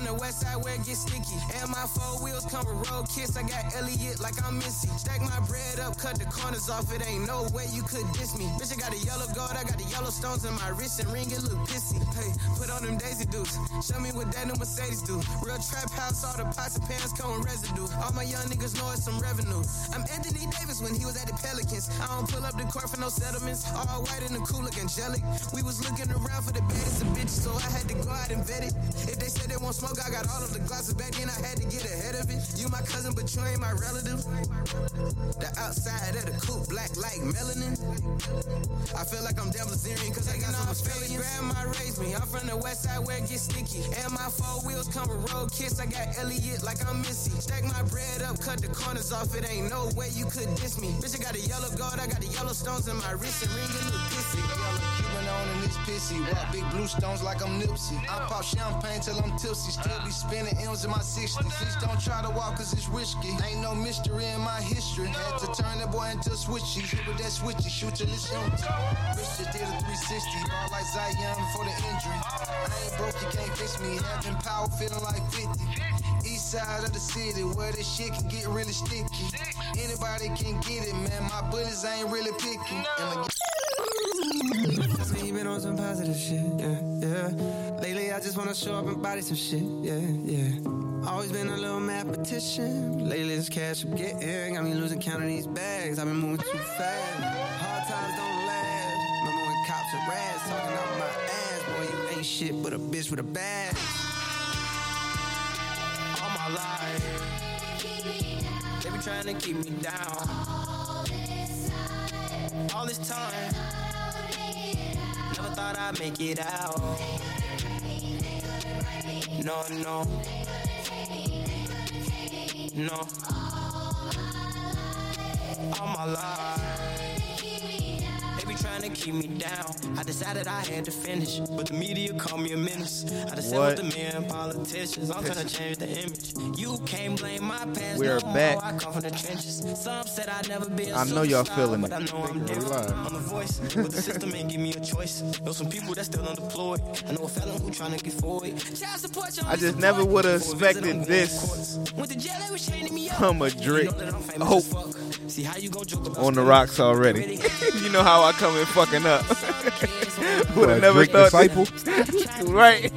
from the west side where it gets sticky. And my four wheels come with road kiss. I got Elliott like I'm Missy. Stack my bread up, cut the corners off. It ain't no way you could diss me. Bitch, I got a yellow gold, I got the yellow stones in my wrist and ring. It look pissy. Hey, put on them Daisy Dukes. Show me what that new Mercedes do. Real trap house, all the pots and pans come with residue. All my young niggas know it's some revenue. I'm Anthony Davis when he was at the Pelicans. I don't pull up the court for no settlements. All white and the cool look angelic. We was looking around for the baddest of bitches, so I had to go out and vet it. If they said they won't smoke, I got all of the glasses back then. I had to get ahead of it. You my cousin, but you ain't my relative. The outside of the coupe, black like melanin. I feel like I'm Devil Zerian, cause I got all some Australian. Grandma raised me. I'm from the west side where it gets sticky. And my four wheels come with road kiss. I got Elliott like I'm Missy. Stack my bread up, cut the corners off. It ain't no way you could diss me. Bitch, I got a yellow gold, I got the yellow stones in my wrist and ring. It look pissy. On and it's pissy. Rock big blue stones like I'm Nipsey. I pop champagne till I'm tipsy. Still be spinning M's in my 60s. Please don't try to walk cause it's risky. Ain't no mystery in my history. Had to turn that boy into a switchy. Hit with that switchy. Shoot till it's empty. Rich just did a 360. Ball like Zion before the injury. I ain't broke, you can't fix me. Having power, feeling like 50. East side of the city where this shit can get really sticky. Anybody can get it, man. My bullets ain't really picky. And on some positive shit, yeah, yeah. Lately, I just wanna show up and body some shit, yeah, yeah. Always been a little mathematician. Lately, this cash I'm getting got me losing count of these bags. I've been moving too fast. Hard times don't last. Remember when cops are rats talking out my ass? Boy, you ain't shit but a bitch with a bag. All my life, they be trying to keep me down. All this time. All this time. Never thought I'd make it out. No, no. No. All my life. They be trying to keep me down. I decided I had to finish, but the media called me a menace. I just said What? with the men politicians, I'm trying to change the image. You can't blame my past. We're no back. More. I come from the trenches. Some said I'd never be a I know y'all feeling it. I know I'm different. I'm the voice, but the system ain't give me a choice. Know some people that still unemployed. I know a felon who trying to get forward. Child support, I just never would have expected this Went to jail, was chaining me up. from a Drake. Oh. Hope See how you gon' joke about on the rocks already. you know how I come in fucking up. would have never Drake thought disciple? this. right.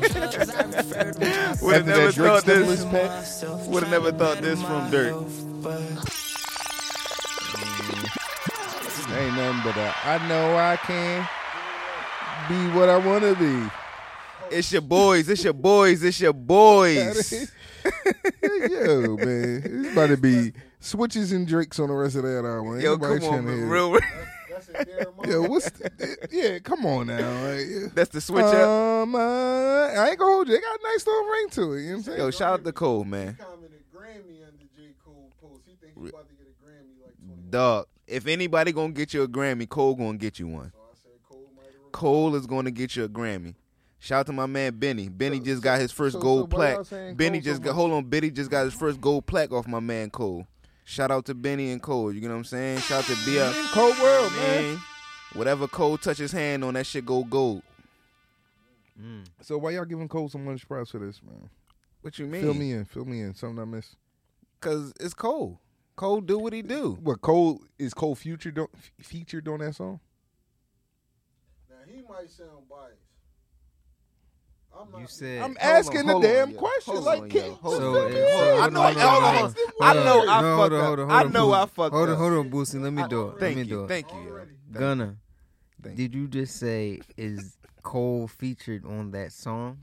would have never thought this. Would have never thought this from Durk. Ain't nothing but a, I know I can be what I want to be. It's your boys. It's your boys. It's your boys. Yo, man, it's about to be switches and drakes on the rest of that hour. Ain't Yo, come on, man. Real. It. Yo, what's the, yeah? Come on now, like, yeah. That's the switch up. Um, uh, I ain't gonna hold you. It got a nice little ring to it. You know what I'm saying? Yo, shout out to Cole, man. Dog, if anybody gonna get you a Grammy, Cole gonna get you one. Cole is gonna get you a Grammy. Shout out to my man Benny. Benny just got his first so- gold so plaque. Benny Cole so just got hold on. Benny just got his first gold plaque off my man Cole. Shout out to Benny and Cole. You know what I'm saying? Shout out to Bia. Cold world, man. Whatever Cole touch his hand on, that shit go gold. Mm. So why y'all giving Cole so much props for this, man? What you mean? Fill me in. Fill me in. Something I missed. Cause it's Cole. Cole do what he do. What Cole is Cole future do, f- featured on that song? Now he might sound biased. I'm not. You said I'm asking the hold on, damn yo. question. Hold like, on, can, yo. So, on, uh, so I know. on, Hold hold on. on, I know. I No, fucked hold on, up. hold on, I hold on, know. I Boosie. fucked Hold on, up. hold on, Boosie. Let me do it. Let Thank me do you. it. Thank you. yo. Gunna, did you just say is Cole featured on that song?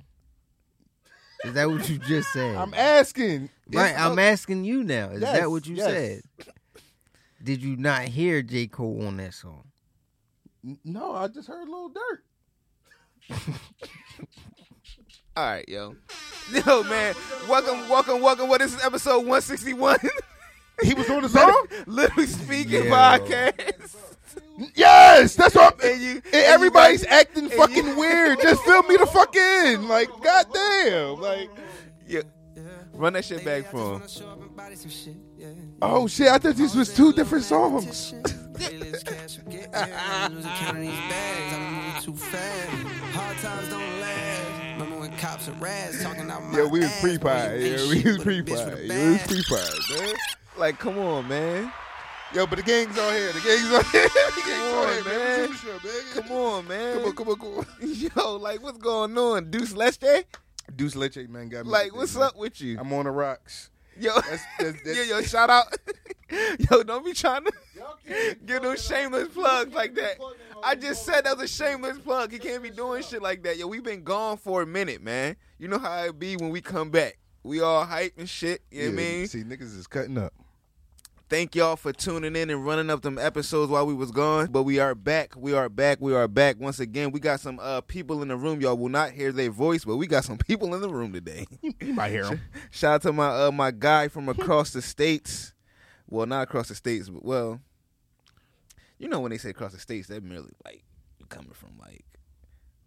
Is that what you just said? I'm asking. right, Is- I'm asking you now. Is Yes, that what you yes. said? Did you not hear J. Cole on that song? No, I just heard Lil Durk. All right, yo. Yo, man. Welcome, welcome, welcome. What is this episode 161? He was on the song. Literally speaking Yeah. podcast. Yes, that's what. I'm, And you, and everybody's acting fucking weird. Just fill me the fuck in. Like, goddamn. Like, Yeah. Run that shit back for him. oh shit, I thought these was two different songs. Hard times don't last. Remember when cops to Raz talking out my Yeah, we was ass, pre boy, you pod. Yeah, we was pre bitch pod. Yeah, we was pre pod, man. Like, come on, man. Yo, but the gang's on here. The gang's on here. The gang's Come on here, man. man. Show, man. Come on, man. Come on, come on, come on. Yo, like, what's going on? Deuce Leche? Deuce Leche, man, got me. Like, what's man. up with you? I'm on the rocks. Yo, That's, that's, that's, yo, yo, shout out. yo, don't be trying to give them shameless plugs like that. I just said that was a shameless plug. He can't be doing shit like that. Yo, we been gone for a minute, man. You know how it be when we come back. We all hype and shit. You know what I mean? See, niggas is cutting up. Thank y'all for tuning in and running up them episodes while we was gone. But we are back. We are back. We are back once again. We got some uh people in the room. Y'all will not hear their voice, but we got some people in the room today. You might hear him. Shout out to my uh my guy from across the states. Well, not across the states, but well, you know when they say across the states, they're merely like coming from like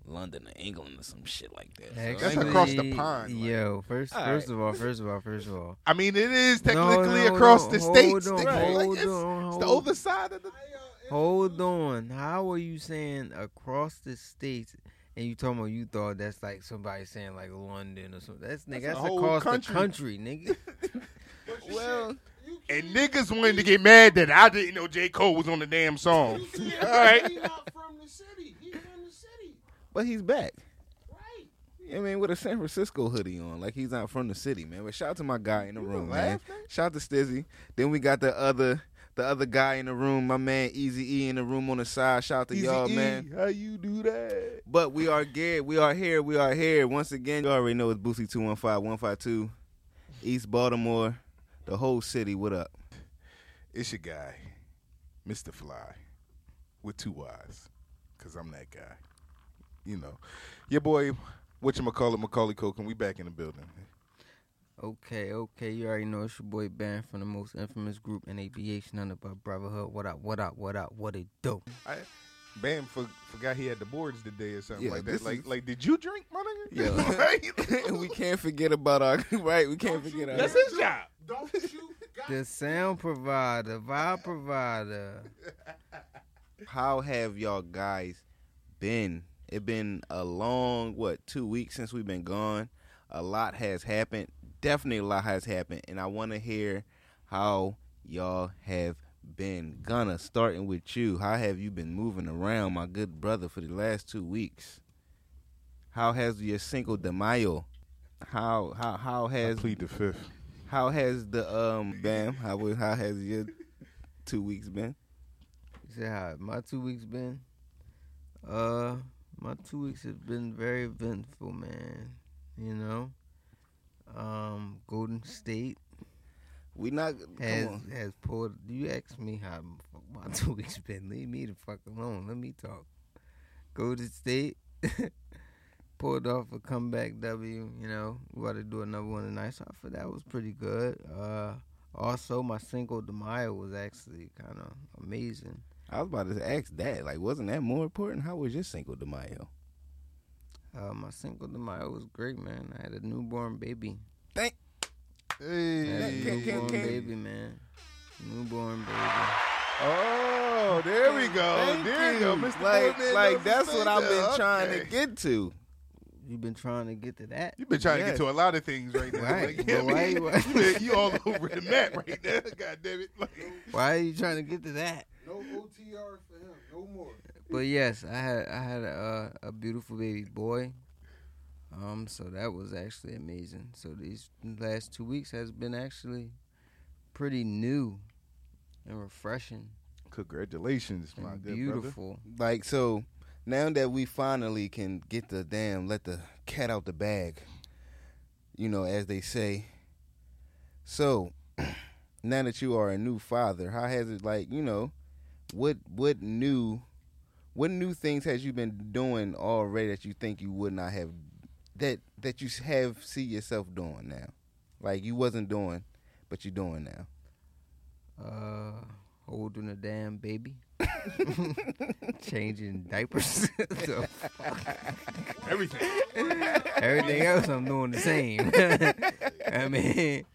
London or England or some shit like that. So, That's I ain't across the pond, like. Yo, first, All first right. of all, first of all, first of all. I mean, it is technically no, across no, the hold states. on, nigga. Like, hold it's, on, it's the other side of the. Hold on. How are you saying across the states? And you talking about you thought that's like somebody saying like London or something. That's nigga. That's That's, whole across country. the country, nigga. Well, And niggas wanted to get mad that I didn't know J. Cole was on the damn song. you said All right. He not from the city. He from the city, but he's back. right? I mean, with a San Francisco hoodie on, like he's not from the city, man. But shout out to my guy in the room, man. laugh, man? Shout out to Stizzy. Then we got the other, the other guy in the room, my man Easy E in the room on the side. Shout out to y'all, E, man. How you do that? But we are geared. We are here. We are here once again. You already know it's Boosie two one five one five two, East Baltimore, the whole city. What up? It's your guy, Mr. Fly, with two Y's, cause I'm that guy. You know, your boy, what you call it, Macaulay Culkin. We back in the building. okay, okay. You already know it's your boy Ben from the most infamous group in aviation under by Brotherhood. What up? What up? What up? What it do? I, Bam for, forgot he had the boards today or something Yeah, like that. Like, is- like, did you drink, my nigga? Yeah. Right? and we can't forget about our right. We can't Don't forget you our. That's his job. Don't you? got- The sound provider, vibe provider. How have y'all guys been? It been a long what two weeks since we've been gone. A lot has happened. Definitely a lot has happened, and I want to hear how y'all have been. Gunna, starting with you. How have you been moving around, my good brother, for the last two weeks? How has your Cinco de Mayo? How how how I has plead the fifth. how has the um bam how wa- how has your two weeks been? You said how my two weeks been? Uh, my two weeks have been very eventful, man. You know, um, Golden State We not has come on. has pulled. You asked me how my two weeks been. Leave me the fuck alone. Let me talk. Golden State pulled off a comeback W. You know, we got to do another one tonight. So I thought that was pretty good. Uh, also my Cinco de Mayo was actually kind of amazing. I was about to ask that. Like, wasn't that more important? How was your Cinco de Mayo? Uh, my Cinco de Mayo was great, man. I had a newborn baby. Thank. I had a Can- newborn can- baby, man. Newborn baby. Oh, there we go. Thank there you go, you. Mr. Like, like that's what I've been trying to get to. You've been trying to get to that. You've been trying to get to a lot of things right now. Right, Like, I why mean, you- you, you all over the map right now. God damn it. Like, Why are you trying to get to that? No OTR for him. No more. But yes, I had I had a a beautiful baby boy. Um, so that was actually amazing. So these last two weeks has been actually pretty new and refreshing Congratulations, my and good beautiful. Like, so now that we finally can get the damn let the cat out the bag, you know, as they say. So now that you are a new father, how has it like you know, what what new what new things has you been doing already that you think you would not have that that you have see yourself doing now, like you wasn't doing, but you're doing now. Uh, holding a damn baby, changing diapers. The fuck? Everything. Everything else I'm doing the same. I mean,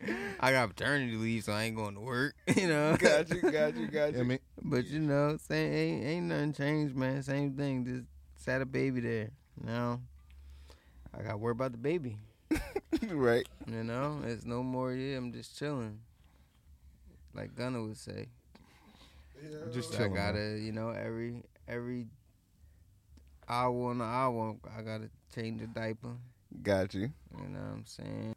I got paternity leave, so I ain't going to work. You know. got you, got you, got I mean, But you know, same ain't ain't nothing changed, man. Same thing. Just sat a baby there. You know. I got to worry about the baby. right. You know, it's no more. Yeah, I'm just chilling. Like Gunna would say. Yeah, Just I chilling, gotta, you know, every every hour on the hour, I gotta change the diaper. Got you. You know what I'm saying?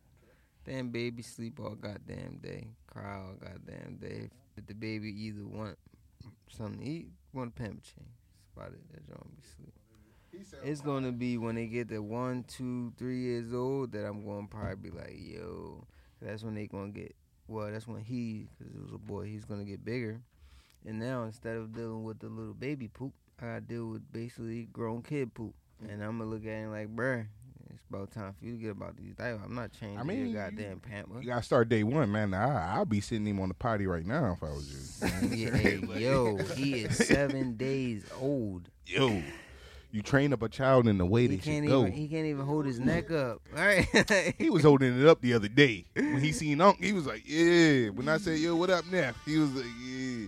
Damn baby sleep all goddamn day, cry all goddamn day. If the baby either want something to eat, want a pamper change. That's about it. That joint be sleep. It's gonna be when they get to one, two, three years old that I'm gonna probably be like, yo, that's when they gonna get. Well, that's when he, because it was a boy, he's gonna get bigger. And now instead of dealing with the little baby poop, I deal with basically grown kid poop. Mm. And I'm gonna look at him like, bruh, it's about time for you to get about these diapers. I'm not changing I mean, your you- goddamn pamper. You gotta start day one, man. I, I'll be sitting him on the potty right now if I was you. Yeah, hey, yo, he is seven days old. Yo, you train up a child in the way He they can't should go. even he can't even hold his neck up. All right. He was holding it up the other day when he seen Unc. He was like, "Yeah." When I said, "Yo, what up, Neff?" He was like, "Yeah."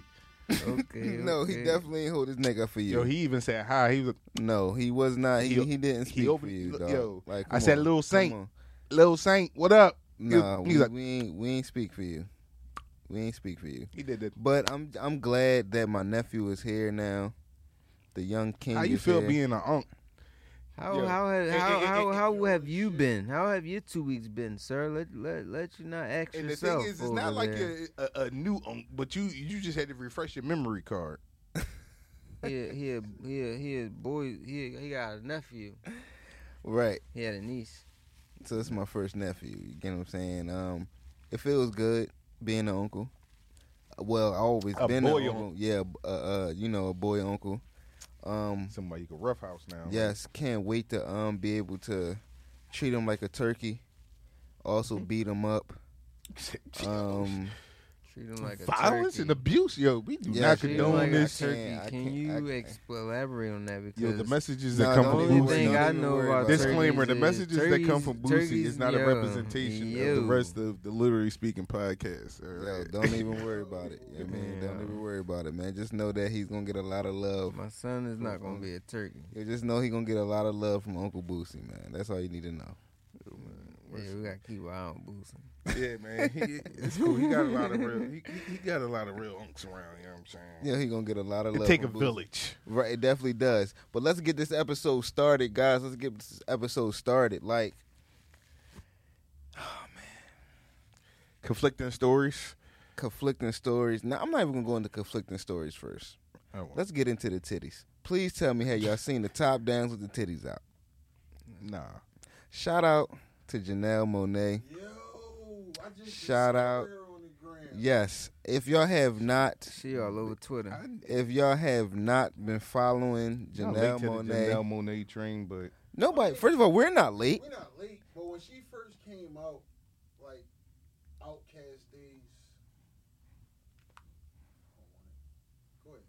Okay. No, he okay. definitely ain't hold his neck up for you. Yo, he even said hi. He was no, he was not. He, He- he, didn't he speak for you, dog. yo, like, I come said, little Saint." little Saint. What up? Nah, He- he's we, like- we ain't we ain't speak for you. We ain't speak for you. He did that. But I'm I'm glad that my nephew is here now. The young king. How you feel here. being an Unc? How Yo. how has, Hey, how hey, how, hey, how have you been? How have your two weeks been, sir? Let let let you not ask And the yourself. thing is, it's over not like you're a, a new Unc, but you you just had to refresh your memory card. he a, he a, he a, he a boy. He a, he got a nephew. Right. He had a niece. So it's my first nephew. You get what I'm saying? Um, it feels good being an uncle. Well, I always been A been boy an uncle. Yeah, uh, uh, you know, a boy uncle. Um, Somebody you can roughhouse now. yes, can't wait to um be able to treat him like a turkey. Also beat him up. Um, Treat him like a violence turkey. and abuse. Yo, we do Yeah, not treat him condone like this. a turkey. I can't- Can I you can't- ex- elaborate on that? Because Yo, the messages Nah, that come from the only Boosie. thing I know about about. Disclaimer: The turkeys messages is that come from turkeys- Boosie turkeys, is not a yo, representation of the yo. rest of the literally speaking podcast. all yo, right? don't even worry about it. You know what I mean, don't Yeah. even worry about it, man. Just know that he's gonna get a lot of love. My son is not gonna be a turkey. You just know he's gonna get a lot of love from Uncle Boosie, man. That's all you need to know. Yeah, we gotta keep our eye on boosting. yeah, man, he, it's cool. He got a lot of real. He, he- he got a lot of real unks around. You know what I'm saying? Yeah, he gonna get a lot of It love. take a from village. Right, it definitely does. But let's get this episode started, guys. Let's get this episode started. Like, oh man, Conflicting stories. conflicting stories. Now, I'm not even gonna go into conflicting stories first. Oh, Let's get into the titties. Please tell me, have y'all seen the top downs with the titties out? nah. Shout out to Janelle Monáe. Yo, I just Shout out. her on the gram. Yes, if y'all have not, She all over Twitter. if y'all have not been following Janelle to Monáe, Janelle Monáe train, but nobody. First of all, we're not late. We're not late, but when she first came out, like OutKast days. Go ahead.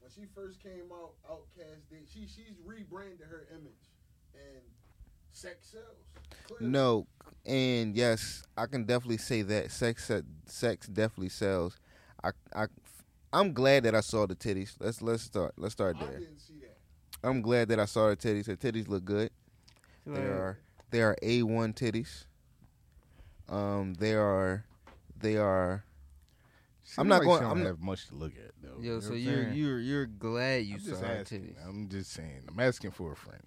When she first came out, OutKast days. She she's rebranded her image, and sex sells. Clearly. No, and yes, I can definitely say that sex sex definitely sells. I I I'm glad that I saw the titties. Let's let's start let's start I there. didn't see that. I'm glad that I saw the titties. Her titties look good. They are they are A one titties. Um, they are they are. I'm not like going- She don't I'm not- have much to look at though. You Yo, know so you're saying? you're you're glad you I'm saw just her asking. titties. I'm just saying. I'm asking for a friend.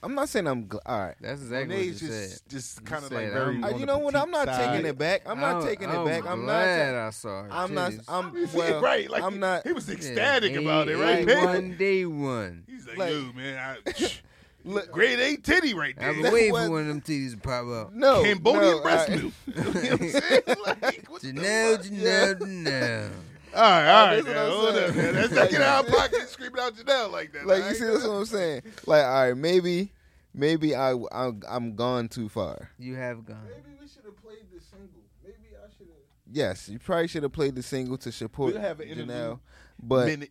I'm not saying I'm gl- all right. That's exactly what you Monáe's said. just just kind of like very. I'm- on you know what? I'm petite not taking it back. I'm not taking it back. I'm not. glad ta- I saw her. I'm not. I'm Yeah, well. right. Like I'm he, not. He was ecstatic A- about it, right, A man? one day one. He's like, Like- yo, man, I, Look, grade A titty right there. I've been waiting what- for one of them titties to pop up. no, Cambodian no, breast all right. milk. you know what I'm saying? Like, what the Janelle, fuck? Janelle, Janelle. All right, all right, That's what I'm hold saying. up, man. Let's get out of pocket screaming out Janelle like that. Like you see, right? that's what I'm saying. Like, all right, maybe, maybe I, I I'm gone too far. You have gone. Maybe we should have played the single. Maybe I should have. Yes, you probably should have played the single to support We'll have an. Janelle, but Minute.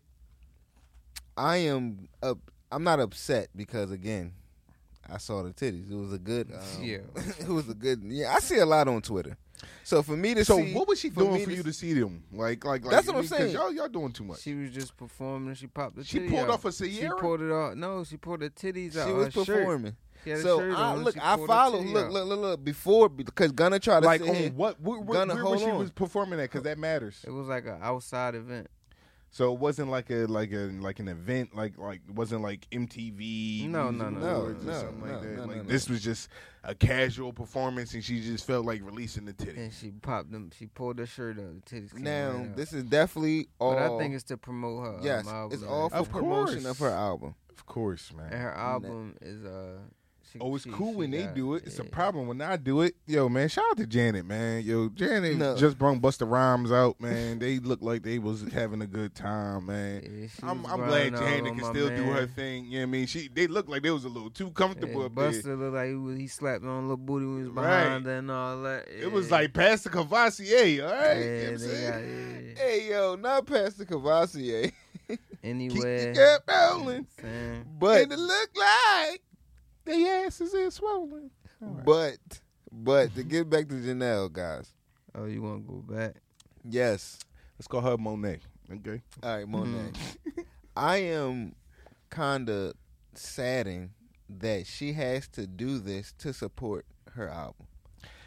I am up. I'm not upset because again, I saw the titties. It was a good. Um, Yeah. it was a good. Yeah, I see a lot on Twitter. So for me to So see, what was she for doing for you to see them? Like, like, like That's what I'm saying. Y'all, y'all doing too much. She was just performing she popped the She titty pulled out. off a She pulled it off. No, she pulled the titties out. she was performing. She So I look, I pulled follow. Look, look, look, look. Before because Gunna tried to Like sit on what? Where, where, Gunna, where hold was she on. was performing at? Because that matters. It was like an outside event. So it wasn't like a like a like an event like like it wasn't like MTV No, no, no, no, no, no, no, like no, no. this was just a casual performance and she just felt like releasing the titty. And she popped them. She pulled her shirt up. The titties came Now right this is definitely all. But I think it's to promote her. um, yes, album it's all for Of promotion course. of her album. Of course, man. And her album is uh. She, Oh, it's she- cool she when they do it. It's a problem when I do it. Yo, man, shout out to Janet, man. Yo, Janet No. just brung Busta Rhymes out, man. they look like they was having a good time, man. Yeah, I'm, I'm glad Janet can still do her thing. You know what I mean? She they look like they was a little too comfortable Yeah, up there. Busta looked like he, was, he slapped on a little booty when he was Right. behind her and all that. It was like Pastor Courvoisier, all right? Yeah, you know what I'm they saying? got, yeah. Hey yo, not Pastor Courvoisier, Keep the gap rolling. But it look like they asses is swollen. All right. but but to get back to Janelle, guys. oh, you want to go back? Yes. Let's call her Monáe. Okay. All right, Monáe. Mm-hmm. I am kind of saddened that she has to do this to support her album,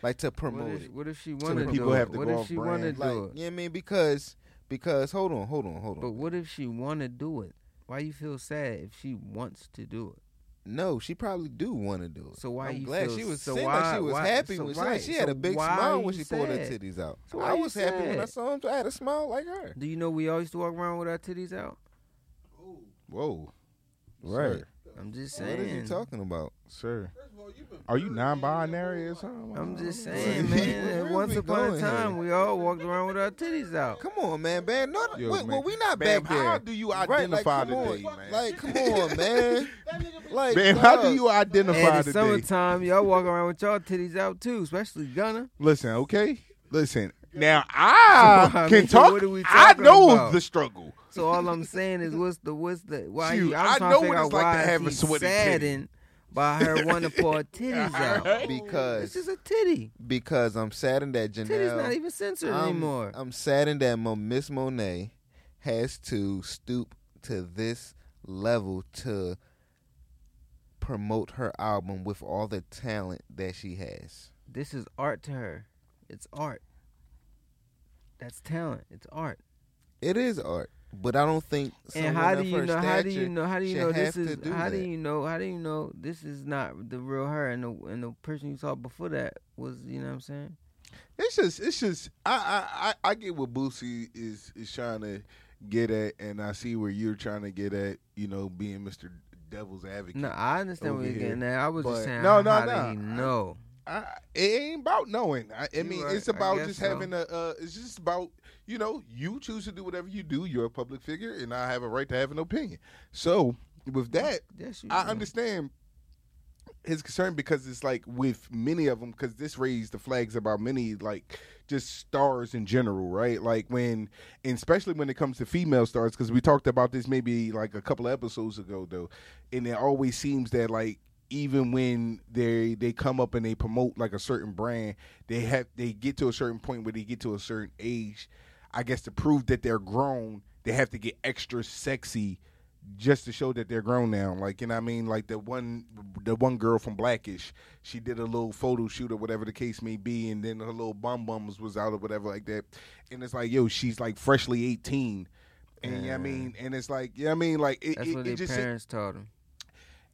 like to promote What promote if, it. what if she the wanted to people do have it? to What go if off she wanted brand. to Like, do you it? know what I mean? Because because hold on, hold on, hold on. But what if she want to do it? Why you feel sad if she wants to do it? No, she probably do want to do it. So why I'm you glad feel- she was so seemed why- like she was why- happy so when she, right, like, she had so a big smile when you she pulled her titties out. So I you was happy when I saw him. I had a smile like her. Do you know we always used to walk around with our titties out? Whoa. Right. Sir. I'm just saying. What saying. is he talking about? Sir. First of all, you've been Are you non-binary or something? I'm just saying, man. Once upon a time, here? we all walked around with our titties out. Come on, man, man. No, Yo, wait, man. well, we not Bam, back there. how do you Right, like, identify on. today, man? Like, come on, man. Like, Man, how do you identify And in today? summertime, y'all walk around with y'all titties out too, especially Gunna. Listen, okay? Listen. Now I I can mean, talk. what are we I know about? the struggle. So all I'm saying is, what's the what's the why? Shoot, you, I'm I trying know to figure what out it's like to why have a he's sweaty titty. saddened by her wanting to pull her titties out. It's because just a titty. because I'm saddened that Titty's Janelle. not even censored I'm, anymore. I'm saddened that Mo, Miss Monáe has to stoop to this level to promote her album with all the talent that she has. this is art to her. It's art. That's talent. It's art. It is art, but I don't think. and how do you know? How do you know? How do you know this is? do how do you know? How do you know this is not the real her? And the and the person you saw before that was, you know what I'm saying? It's just, it's just. I, I, I, I get what Boosie is is trying to get at, and I see where you're trying to get at. You know, being Mr. Devil's advocate. No, I understand what you're here. getting at. I was But- just saying, No, no, how no. did he know? I, it ain't about knowing. I, I mean, right. it's about just so. having a. Uh, it's just about you know you choose to do whatever you do. You're a public figure, and I have a right to have an opinion. So with that, Yes, I understand his concern because it's like with many of them because this raised the flags about many like just stars in general right like when and especially when it comes to female stars because we talked about this maybe like a couple of episodes ago though and it always seems that like even when they they come up and they promote like a certain brand they have they get to a certain point where they get to a certain age i guess to prove that they're grown they have to get extra sexy just to show that they're grown now. Like, you know what I mean? Like the one the one girl from Blackish, she did a little photo shoot or whatever the case may be, and then her little bum bums was out or whatever like that. And it's like, yo, she's like freshly eighteen. And you know what I mean, and it's like, you know what I mean, like it, That's it, what it their just parents taught him.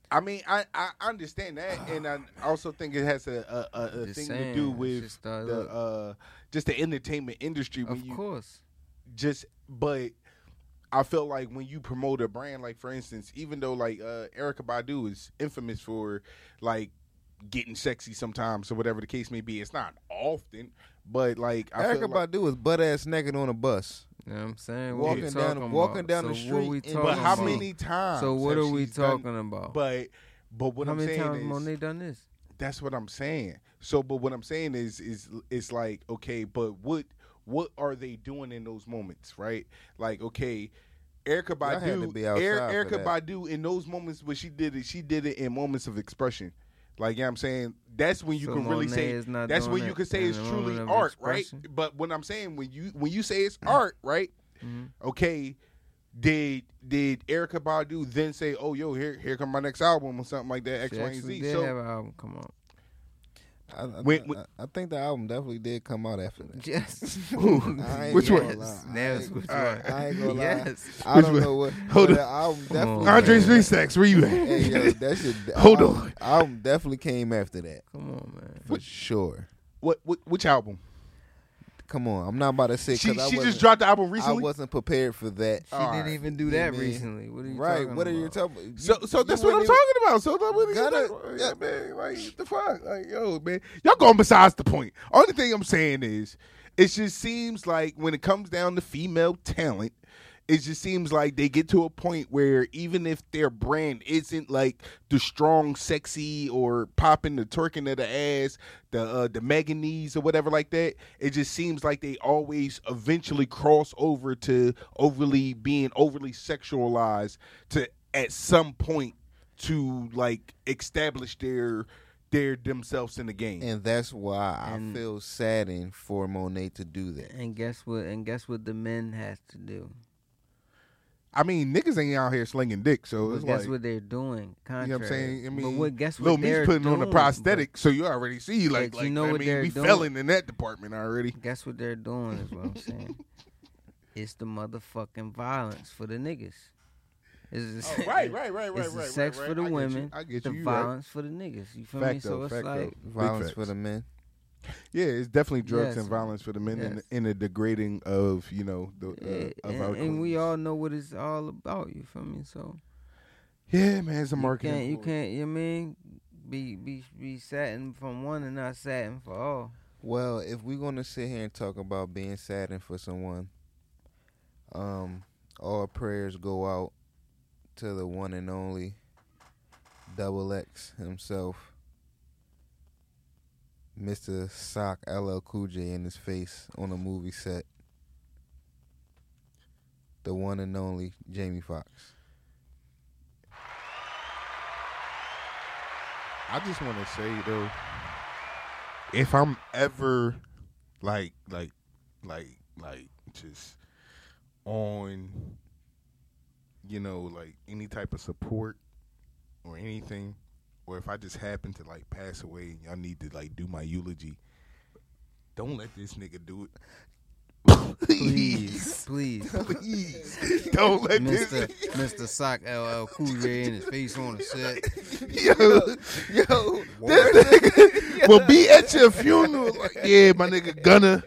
I mean, I, I understand that, and I also think it has a a, a, a thing saying, to do with the uh just the entertainment industry. When Of you, course. just but I feel like when you promote a brand, like for instance, even though like uh Erykah Badu is infamous for like getting sexy sometimes or whatever the case may be, it's not often, but like I Erykah feel like, Badu is butt ass naked on a bus. You know what I'm saying? Walking down- talking walking about? down so the street we talking but how about? many times? So what are we she's done- talking about? But but what how I'm many saying times is Monáe done this? That's what I'm saying. So, but what I'm saying is, is it's like, okay, but what what are they doing in those moments, right? Like, okay, Erykah Y'all had to Badu, Er- Erykah. Badu, in those moments when she did it, she did it in moments of expression. Like, you know I'm saying? That's when you So can really say. That's when you can say it's truly art, right? But when I'm saying when you when you say it's art, right? Mhm. Okay, Did did Erykah Badu then say, "Oh, yo, here here come my next album" or something like that? X, She Y, and Z. did So have an album come out. I, I, When- when- I, I think the album definitely did come out after that. Yes. Which one? lie. Yes. I which one. I ain't gonna lie. Yes. I don't one? know what. Hold but on. the album definitely. Andre's came- Resex, where you at? Hey yo, that shit. Hold album, on. Album definitely came after that Come on, man. for sure. What, what which album? Come on, I'm not about to say She because I she just dropped the album recently. I wasn't prepared for that. She All didn't right. even do that man. recently. What are you Right? talking What are you talking? about? So, so You- that's what I'm wouldn't talking about. So, like, what are you Gotta- talking about? yeah, man, like, what the fuck, like, yo, man, y'all going besides the point. Only thing I'm saying is, it just seems like when it comes down to female talent, it just seems like they get to a point where even if their brand isn't like the strong, sexy, or popping the twerking of the ass, the uh, the Meganese or whatever like that, it just seems like they always eventually cross over to overly being overly sexualized to at some point to like establish their their themselves in the game. And that's why And- I feel saddened for Monáe to do that. And guess what? And guess what the men has to do? I mean, niggas ain't out here slinging dick, so But it's guess like what they're doing? you know what I'm saying. I mean, but what? Guess what Lil they're Meek's putting on a doing, prosthetic, so you already see like like you know I what mean, they're we doing? felling in that department already. Guess what they're doing? Is what I'm saying. it's the motherfucking violence for the niggas. It's the, Oh, right, right, right, right, it's the right, sex right, for the right. I get you. women, I get the you. you right. violence for the niggas. You feel Fact me? So it's fact like though. Big Violence for facts. the men. Yeah, it's definitely drugs Yes. and violence for the men Yes. and in the degrading of you know the uh, of and, our and we all know what it's all about. You feel me? So yeah, man, it's a you marketing. can't, you can't. You mean be be be satin from one and not satin for all. Well, if we're gonna sit here and talk about being saddened for someone, um, all prayers go out to the one and only Double X himself, Mr. Sock LL Cool J in his face on a movie set. The one and only Jamie Foxx. I just want to say though, if I'm ever like like like like just on, you know, like any type of support or anything, or if I just happen to like pass away and y'all need to like do my eulogy, don't let this nigga do it. Please, please, please, don't let Mister this. Mister Sock LL Cool J in his face on the set. Yo, Yo, this nigga will be at your funeral. Like, yeah, my nigga Gunna,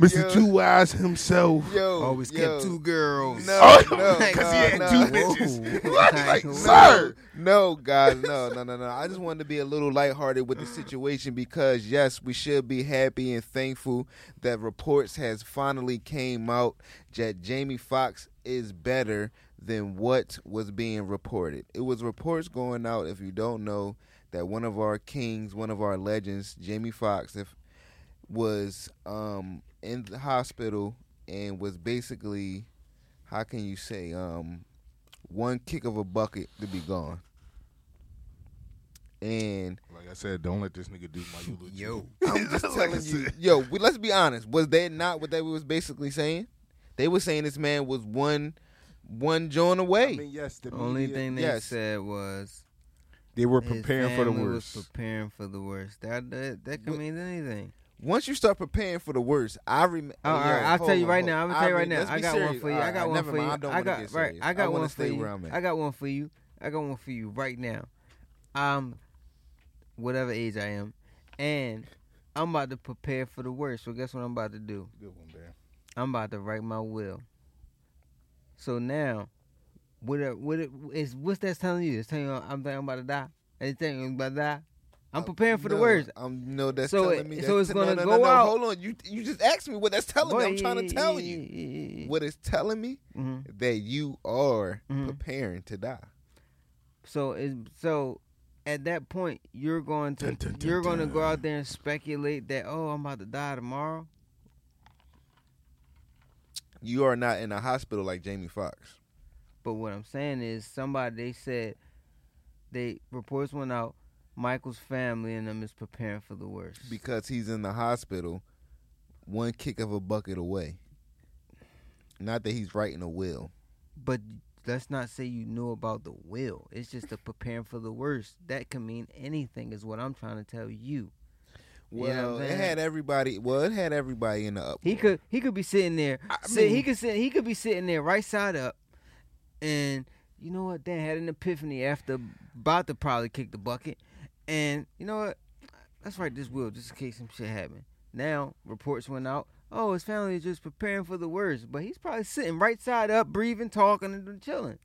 Mr. Yo. Two Eyes himself. yo, Always yo. kept two girls. No, Oh, no, because he had no, two no. bitches. Whoa. Like, like, No. sir. No, guys, no, no, no, no. I just wanted to be a little lighthearted with the situation because yes, we should be happy and thankful that reports has finally came out that Jamie Foxx is better than what was being reported. It was reports going out, if you don't know, that one of our kings, one of our legends, Jamie Foxx, if was um in the hospital and was basically how can you say um one kick of a bucket to be gone. And Like I said, don't let this nigga do my eulogy. Yo. I'm just Like telling you, yo, we, let's be honest. Was that not what they was basically saying? They were saying this man was one one joint away. I mean, yes, the The only media- thing they yes. said was they were his preparing for the worst. Was preparing for the worst. That that, that can What- mean anything. Once you start preparing for the worst, I remember. Oh, uh, all right, I'll tell you right now. I'm gonna tell you right now. I got one for you. I got one for you. I got right. I got one for you. I got one for you. I got one for you right now. I'm whatever age I am, and I'm about to prepare for the worst. So guess what I'm about to do? Good one, man. I'm about to write my will. So now, what what it is? What's that telling you? It's telling you I'm thinking I'm about to die. It's telling you I'm about to die. I'm preparing for the No, worst. I'm no. That's So telling it- me. so it's gonna no, go no, no, out. Hold on. You you just asked me what that's telling me. I'm trying to tell you. What it's telling me Mhm. that you are Mhm. preparing to die. So it, so at that point you're going to Dun, dun, dun, you're going to go out there and speculate that oh I'm about to die tomorrow. You are not in a hospital like Jamie Foxx. But what I'm saying is somebody they said they reports went out. Michael's family and them is preparing for the worst. because he's in the hospital, one kick of a bucket away. Not that he's writing a will. but let's not say you knew about the will. It's just the preparing for the worst. That can mean anything, is what I'm trying to tell you. Well, You know it saying? had everybody. Well, it had everybody in the up. He could he could be sitting there. I sit, he could sit. He could be sitting there right side up, and you know what? Dan had an epiphany after about to probably kick the bucket, and you know what? Let's write this will just in case some shit happen. Now reports went out. Oh, his family is just preparing for the worst, but he's probably sitting right side up, breathing, talking, and chilling.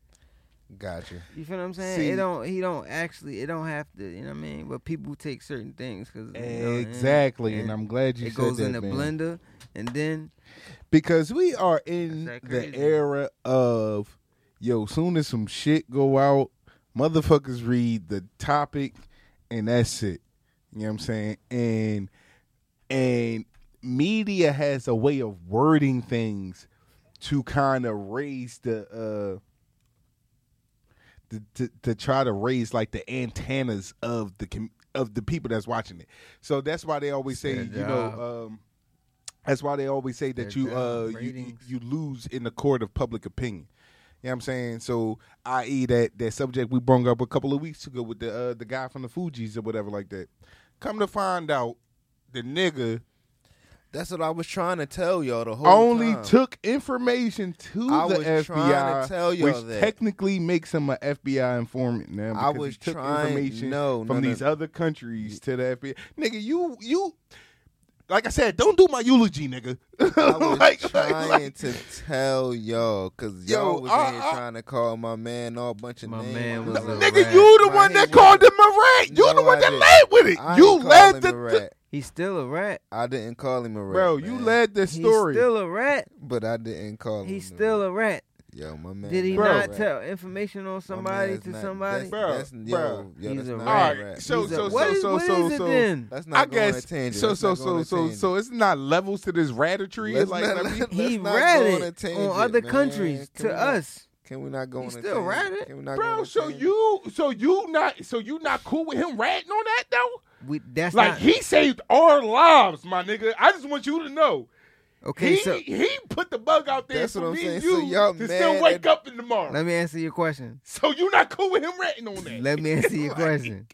Gotcha. You feel what I'm saying? See- it don't. He don't actually. It don't have to. You know what I mean? But people take certain things because Exactly, and I'm glad you it goes that, in the man. blender, and then because we are in the era of yo. Soon as some shit go out, motherfuckers read the topic, and that's it. You know what I'm saying? And and media has a way of wording things to kind of raise the uh to, to to try to raise like the antennas of the com- of the people that's watching it. So that's why they always say, you know, um that's why they always say that Their you uh you you lose in the court of public opinion. You know what I'm saying? So, i.e. that that subject we brought up a couple of weeks ago with the uh, the guy from the Fugees or whatever like that. Come to find out, the nigga That's what I was trying to tell y'all the whole only time. took information to I the was FBI, trying to tell y'all which that. technically makes him an FBI informant now. I was he took trying- information no, from no, no. these other countries to the FBI. Nigga, you you. Like I said, don't do my eulogy, nigga. I was Like- trying like- to tell y'all because Yo, y'all was I- here I- trying to call my man all bunch of My names. man was No, a Nigga, rat. you the My one that hand called him a rat. You the one I that didn't. led with it. I You led call the, him a rat. he's still a rat. I didn't call him a rat, bro. You led the story. He's still a rat. but I didn't call him. He's a still rat. a rat. Yo, my man. Did he Bro. not tell information on somebody to not- somebody? That's, Bro, that's, bro. yo, He's that's a rat. All a right, so He's a- so what so is- so what so is it so. then? Let's not I go on a guess tangent. so Let's so not go on so so so it's not levels to this rattertree. Let's like not- let me- let's He not go on ratted tangent, on other man. countries Can to we not- us. Can we not go He on a still tangent? ratted? Can we not go on Bro, so you so you not so you not cool with him ratting on that though? We that's Like not he saved our lives, my nigga. I just want you to know. Okay. he so he put the bug out there That's for what I'm me saying. and So you y'all to still wake at- up in the morning. let me answer your question. so you not cool with him ratting on that? Let me answer your Like, question.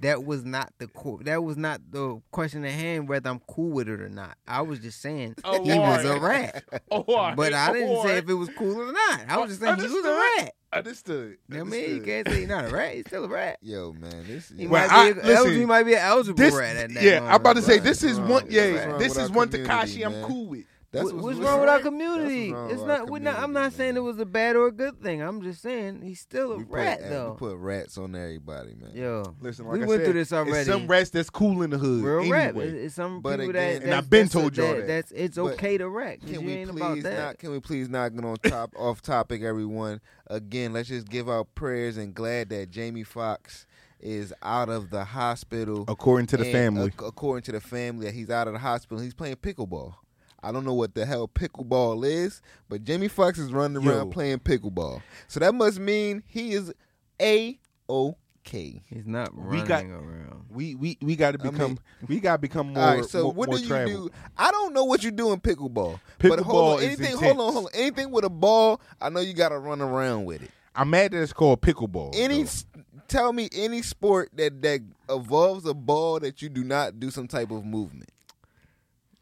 That was not the co- that was not the question at hand whether I'm cool with it or not. I was just saying Oh, he was a rat. Oh, all right. But I didn't Oh, say if it was cool or not. I was just saying he was a Understood. rat. Understood. You know what I mean? You can't say he's not a rat. He's still a rat. Yo, man, this. He Well, might I- be. A, listen, he might be an eligible This, rat at that yeah, moment. I'm about to say this is one. Yeah, this is one Tekashi I'm cool with. That's What- what's, what's wrong wrong with our community? wrong It's with not. We're not. I'm community, not saying it was a bad or a good thing. I'm just saying he's still a We rat uh, though. We put rats on everybody, man. Yo, Listen, like we I went said, through this It's already. some rats that's cool in the hood. Real rap. anyway. It's, it's some But people again- that. And I've been that's told y'all that. that. That's it's But okay to rat. 'cause Can we ain't about please that. not? Can we please not get on top off topic, everyone? Again, let's just give our prayers and glad that Jamie Foxx is out of the hospital. According to the family. ac- according to the family, that he's out of the hospital. He's playing pickleball. I don't know what the hell pickleball is, but Jamie Foxx is running Yo. around playing pickleball. So that must mean he is a okay. He's not We running got- around. we we we got to I become mean- we got to become more. All right, so more, what more do you traveled. do? I don't know what you do in pickleball. but hold Pickleball on, is anything. Hold on, hold on. Anything with a ball, I know you got to run around with it. I'm mad that it's called pickleball. Any, though. tell me any sport that that involves a ball that you do not do some type of movement.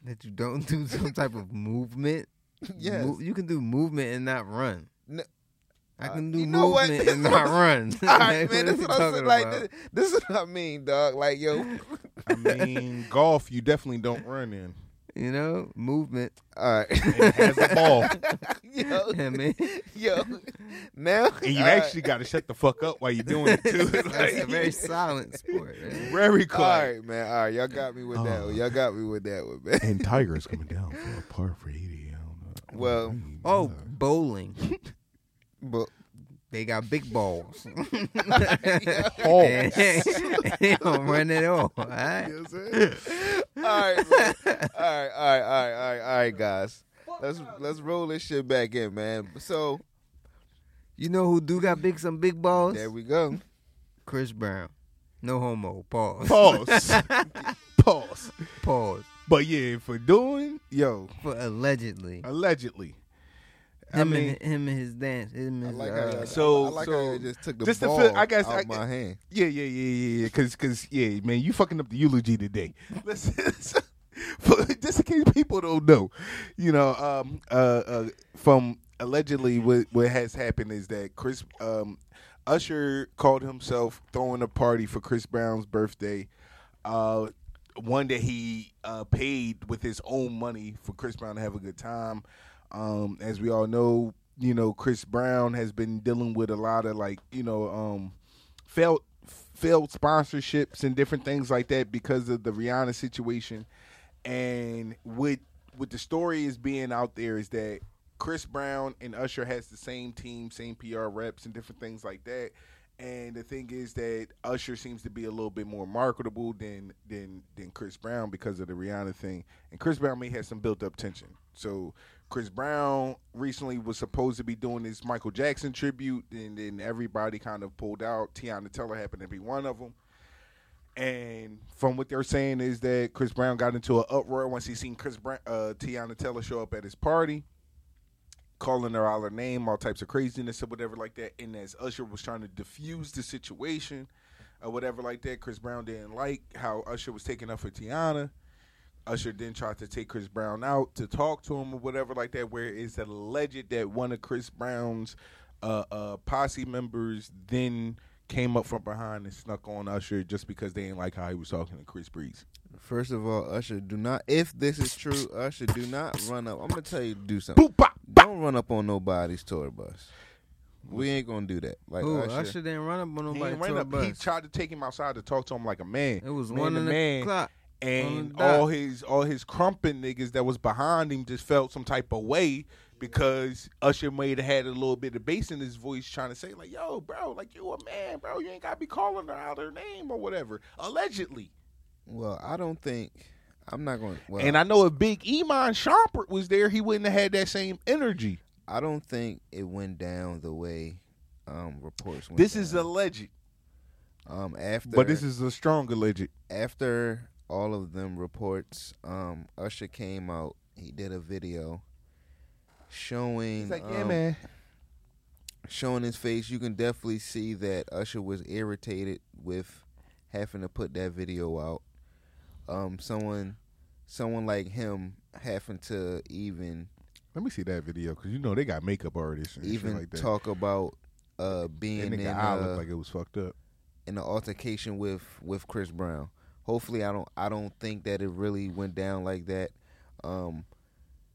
That you don't do some type of movement. Yes. Mo- you can do movement and not run. No- I Uh, can do you know what? movement and not run. All right, Like, man. This is what I'm saying. Like this, this is what I mean, dog. Like yo, I mean, golf you definitely don't run in. You know, movement. all right, It has a ball, yo, I mean, yo. Now and you all right. actually got to shut the fuck up while you're doing it too. that's a very silent sport. man. very quiet. right, man. All right, y'all got me with that. Oh. one. Uh, y'all got me with that one, man. And Tiger's coming down for a par for eighty. I don't know. Well, Oh, bowling. But They got big balls. Balls. they don't run at all. All right? You know what I'm saying? all right, man. all right, all right, all right, all right, all right, guys. Let's let's roll this shit back in, man. So You know who do got big some big balls? there we go. Chris Brown. No homo. Pause. Pause. Pause. Pause. But yeah, for doing yo For allegedly. allegedly, I Him mean, and him and his dance. Him and like uh, So- I like so- how y'all just took the just to ball feel- I guess out I- my hand. yeah, yeah, yeah, yeah, yeah. Cause, cause, yeah, man, you fucking up the eulogy today. Listen, for- just in case people don't know, you know, um, uh, uh, from allegedly what what has happened is that Chris, um, Usher called himself throwing a party for Chris Brown's birthday. Uh, one that he uh, paid with his own money for Chris Brown to have a good time. Um, as we all know, you know, Chris Brown has been dealing with a lot of like, you know, um, failed failed sponsorships and different things like that because of the Rihanna situation. And what what the story is being out there is that Chris Brown and Usher has the same team, same PR reps and different things like that. And the thing is that Usher seems to be a little bit more marketable than than than Chris Brown because of the Rihanna thing. And Chris Brown may have some built up tension. So Chris Brown recently was supposed to be doing this Michael Jackson tribute, and then everybody kind of pulled out. Teyana Taylor happened to be one of them. And from what they're saying is that Chris Brown got into an uproar once he seen Chris Brown, uh, Teyana Taylor show up at his party, calling her all her name, all types of craziness or whatever like that. And as Usher was trying to diffuse the situation or whatever like that, Chris Brown didn't like how Usher was taking up for Teyana. Usher then tried to take Chris Brown out to talk to him or whatever like that. Where it's alleged that one of Chris Brown's uh, uh, posse members then came up from behind and snuck on Usher just because they didn't like how he was talking to Chris Breeze. First of all, Usher, do not. If this is true, Usher, do not run up. I'm gonna tell you to do something. Boop, bop, bop. Don't run up on nobody's tour bus. We ain't gonna do that. Like Ooh, Usher, Usher didn't run up on He, nobody. ain't ran up. bus. he tried to take him outside to talk to him like a man. It was man one to in the man. clock. and on the dot. all his all his crumping niggas that was behind him just felt some type of way because Usher may have had a little bit of bass in his voice trying to say like, "Yo, bro, like you a man, bro. You ain't gotta be calling her out her name or whatever." Allegedly, Well, I don't think. I'm not gonna. Well, and I know if Big Iman Shumpert was there, he wouldn't have had that same energy. I don't think it went down the way um, reports. Went This is down. alleged, um after, but this is a strong alleged. after all of them reports. Um, Usher came out. He did a video showing. He's like, "Yeah, um, man." showing his face, you can definitely see that Usher was irritated with having to put that video out. Um, someone, someone like him having to even Let me see that video because you know they got makeup artists and even like that. talk about uh being in eye uh, looked like it was fucked up. in an altercation with with Chris Brown. Hopefully, I don't I don't think that it really went down like that. Um,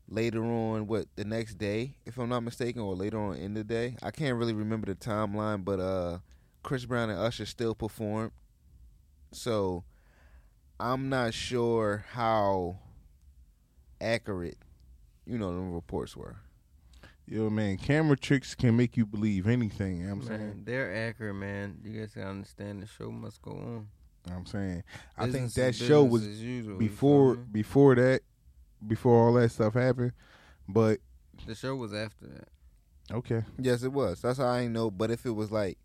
later on, what the next day, if I'm not mistaken, or later on in the day, I can't really remember the timeline, but uh, Chris Brown and Usher still performed. So, I'm not sure how accurate, you know, the reports were. Yo, man, camera tricks can make you believe anything. You know what I'm saying. They're accurate, man. You guys gotta understand the show must go on. You know what I'm saying. I think that show was usual, before before that, before all that stuff happened. But the show was after that. okay, Yes, it was. That's how I know. But if it was like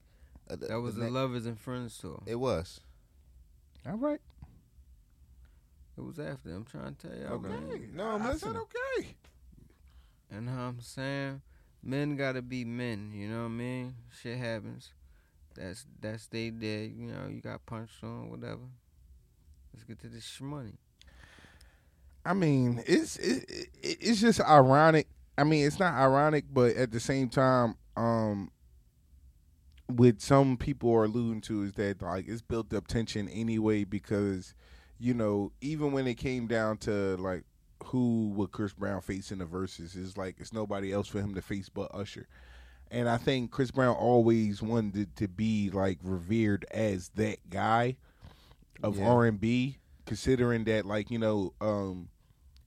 uh, the- That was the the Lovers and Friends tour. It was. all right. It was after. I'm trying to tell y'all, Okay, man. No, I'm I listening. said okay. And how I'm saying, men gotta be men. You know what I mean? Shit happens. That's that's they did. You know, you got punched on, whatever. Let's get to this money. I mean, it's it, it, it's just ironic. I mean, it's not ironic, but at the same time, um, what some people are alluding to is that like it's built up tension anyway because you know even when it came down to like who would Chris Brown face in the verses is like it's nobody else for him to face but Usher. And I think Chris Brown always wanted to be like revered as that guy of Yeah. R and B, considering that like you know, um,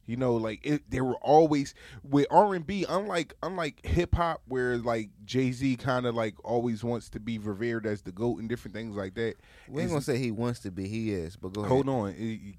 you know, like it, there were always with R and B, unlike unlike hip hop, where like Jay Z kind of like always wants to be revered as the goat and different things like that. We ain't gonna say he wants to be. He is. But go ahead. Hold on, It-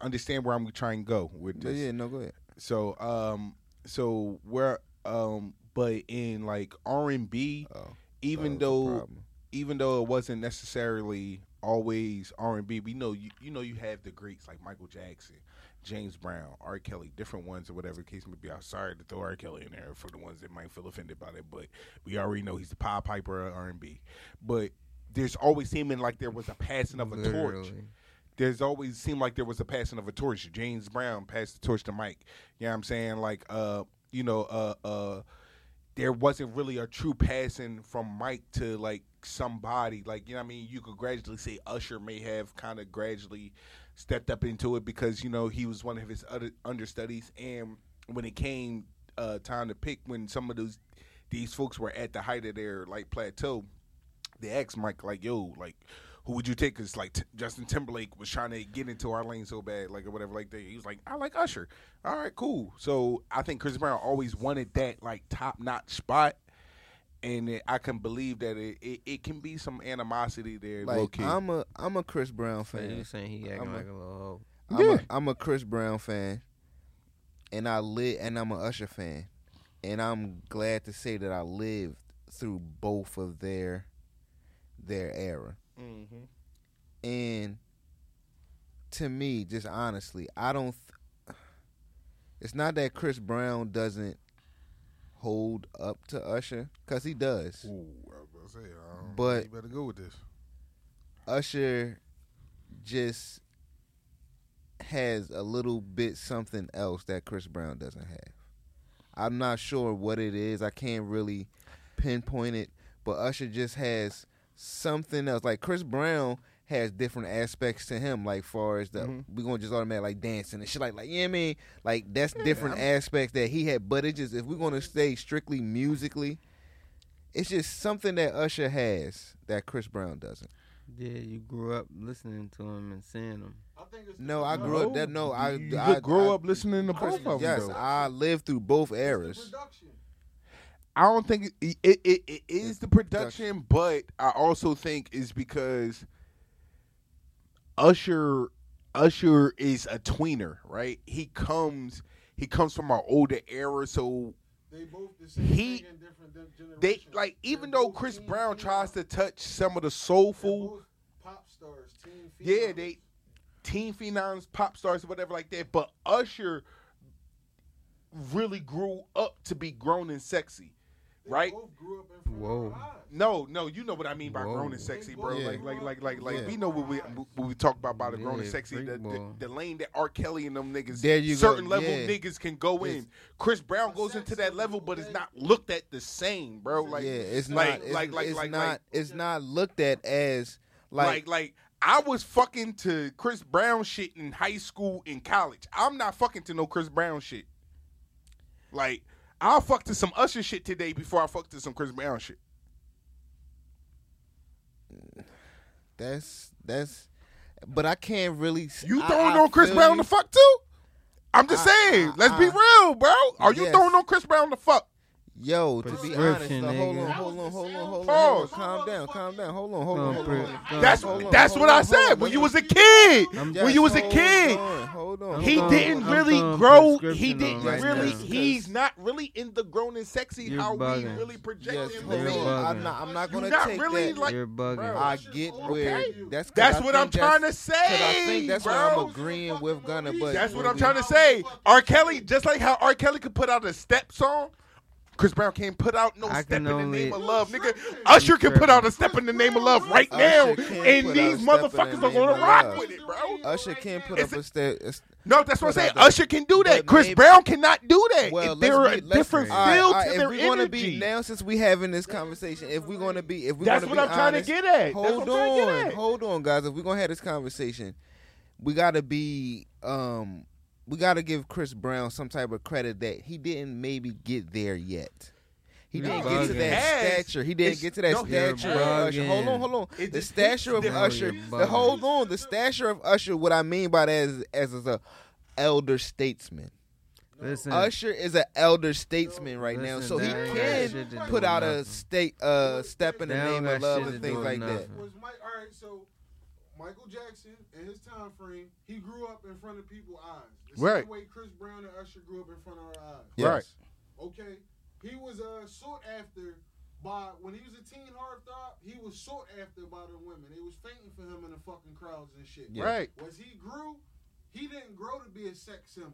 understand where I'm trying to go with this? yeah, no, go ahead. So, um, so where, um, but in like R and B, Oh, even that was the though even though it wasn't necessarily always R and B, we know you you know you have the greats like Michael Jackson, James Brown, R. Kelly, different ones or whatever the case may be. I'm sorry to throw R. Kelly in there for the ones that might feel offended by it, but we already know he's the Pied Piper of R&B. But there's always seeming like there was a passing of a torch. There's always seemed like there was a passing of a torch. James Brown passed the torch to Mike. You know what I'm saying? Like, uh, you know, uh, uh, there wasn't really a true passing from Mike to like somebody. Like, you know I mean? You could gradually say Usher may have kind of gradually stepped up into it because, you know, he was one of his other understudies. And when it came uh, time to pick, when some of those these folks were at the height of their like plateau, they asked Mike like, "Yo, like, who would you take?" Because like t- Justin Timberlake was trying to get into our lane so bad, like or whatever, like that. He was like, "I like Usher." All right, cool. So I think Chris Brown always wanted that like top notch spot, and it, I can believe that it, it, it can be some animosity there, Like key. I'm a I'm a Chris Brown So you fan. saying he acting I'm a- like a little hoe? I'm Yeah. a I'm a Chris Brown fan, and I live and I'm a Usher fan, and I'm glad to say that I lived through both of their their era. Mhm. And to me, just honestly, I don't. Th- it's not that Chris Brown doesn't hold up to Usher, cause he does. Ooh, I was about to say, I don't- But- you better go with this. Usher just has a little bit something else that Chris Brown doesn't have. I'm not sure what it is. I can't really pinpoint it, but Usher just has something else. Like Chris Brown has different aspects to him, like far as the Mhm. we gonna just automatically like dancing and shit like like you know what I mean? Like that's different aspects that he had. But it just if we're gonna stay strictly musically, it's just something that Usher has that Chris Brown doesn't. Yeah, you grew up listening to him and seeing him. I think it's No, I grew up that no, I you I, could grow I- up listening to both of them. Yes, though. I lived through both It's the eras. I don't think it, it, it, it is the production, but I also think is because Usher Usher is a tweener, right? He comes he comes from our older era, so They both the same He- thing in different generations. they like They're even though Chris Brown tries to touch some of the soulful, pop stars, teen yeah, they teen phenoms, pop stars, whatever like that. But Usher really grew up to be grown and sexy, right? both grew up in front Whoa. of our eyes. No, no, you know what I mean by Whoa. grown and sexy, bro. Yeah. Like, like, like, like, like, Yeah. we know what we what we talk about by the grown and sexy. freak The, the, the lane that R. Kelly and them niggas, There you go, certain level yeah. niggas can go in. Chris Brown goes into that level, but it's not looked at the same, bro. Like, yeah, it's like, not. It's, like, like, it's like, not. like, it's not looked at as like, like. like, I was fucking to Chris Brown shit in high school and college. I'm not fucking to no Chris Brown shit. Like, I'll fuck to some Usher shit today before I fuck to some Chris Brown shit. that's that's. But I can't really. You throwing I on Chris Brown you. to fuck too? I'm just I- saying. I- let's be real, bro. Are you Yes. throwing on Chris Brown the fuck? Yo, to be honest, Prescription, though, hold on, nigga. hold on, hold on, hold on, hold on. Pause. Calm down, calm down. Hold on, hold on, hold on. That's hold that's what I said when you was a kid. When you was a kid. hold on. He didn't really grow. He didn't right really. now. He's not really in the grown and sexy You're how bugging. we really project Yes, him to be. You're on. bugging. I'm not. I'm not gonna not take really that. like- You're bugging. I get where Okay. that's. 'cause That's what I'm trying to that's- 'cause I say, think that's bro. why I'm agreeing with Gunna. But That's what I'm trying to say. R. Kelly, just like how R. Kelly could put out a step song, Chris Brown can't put out no I step in the name of love, nigga. Usher can put out a step in the name of love right now, and these out a step in motherfuckers are gonna rock love. with it, bro. Usher can't put It's up a- a step. No, that's what I'm saying. Usher can do that. Chris maybe- Brown cannot do that. Well, if they're a different all right, feel all right, to if their we're gonna energy. be now, since we having this conversation, if we're gonna be, if we're That's gonna what be I'm trying to get at. Hold what I'm trying to get on, at. hold on, guys. If we're gonna have this conversation, we gotta be, um, we gotta give Chris Brown some type of credit that he didn't maybe get there yet. He You're didn't get to that Has. stature. He didn't It's- get to that no, stature of Usher. Hold on, hold on. It the stature of. Usher. The bugging. hold on. The stature of Usher. What I mean by that is as, as a elder statesman. Listen, Usher is an elder statesman right now, so he that ain't got can shit to do put with out a state uh step in the That name of love and things with like that. Was Mike all right? So Michael Jackson in his time frame, he grew up in front of people's eyes. The same Right. way Chris Brown and Usher grew up in front of our eyes. Yes. Right. Okay, he was uh, sought after by when he was a teen heartthrob. He was sought after by the women. They was fainting for him in the fucking crowds and shit. Yeah. Right. As he grew, he didn't grow to be a sex symbol.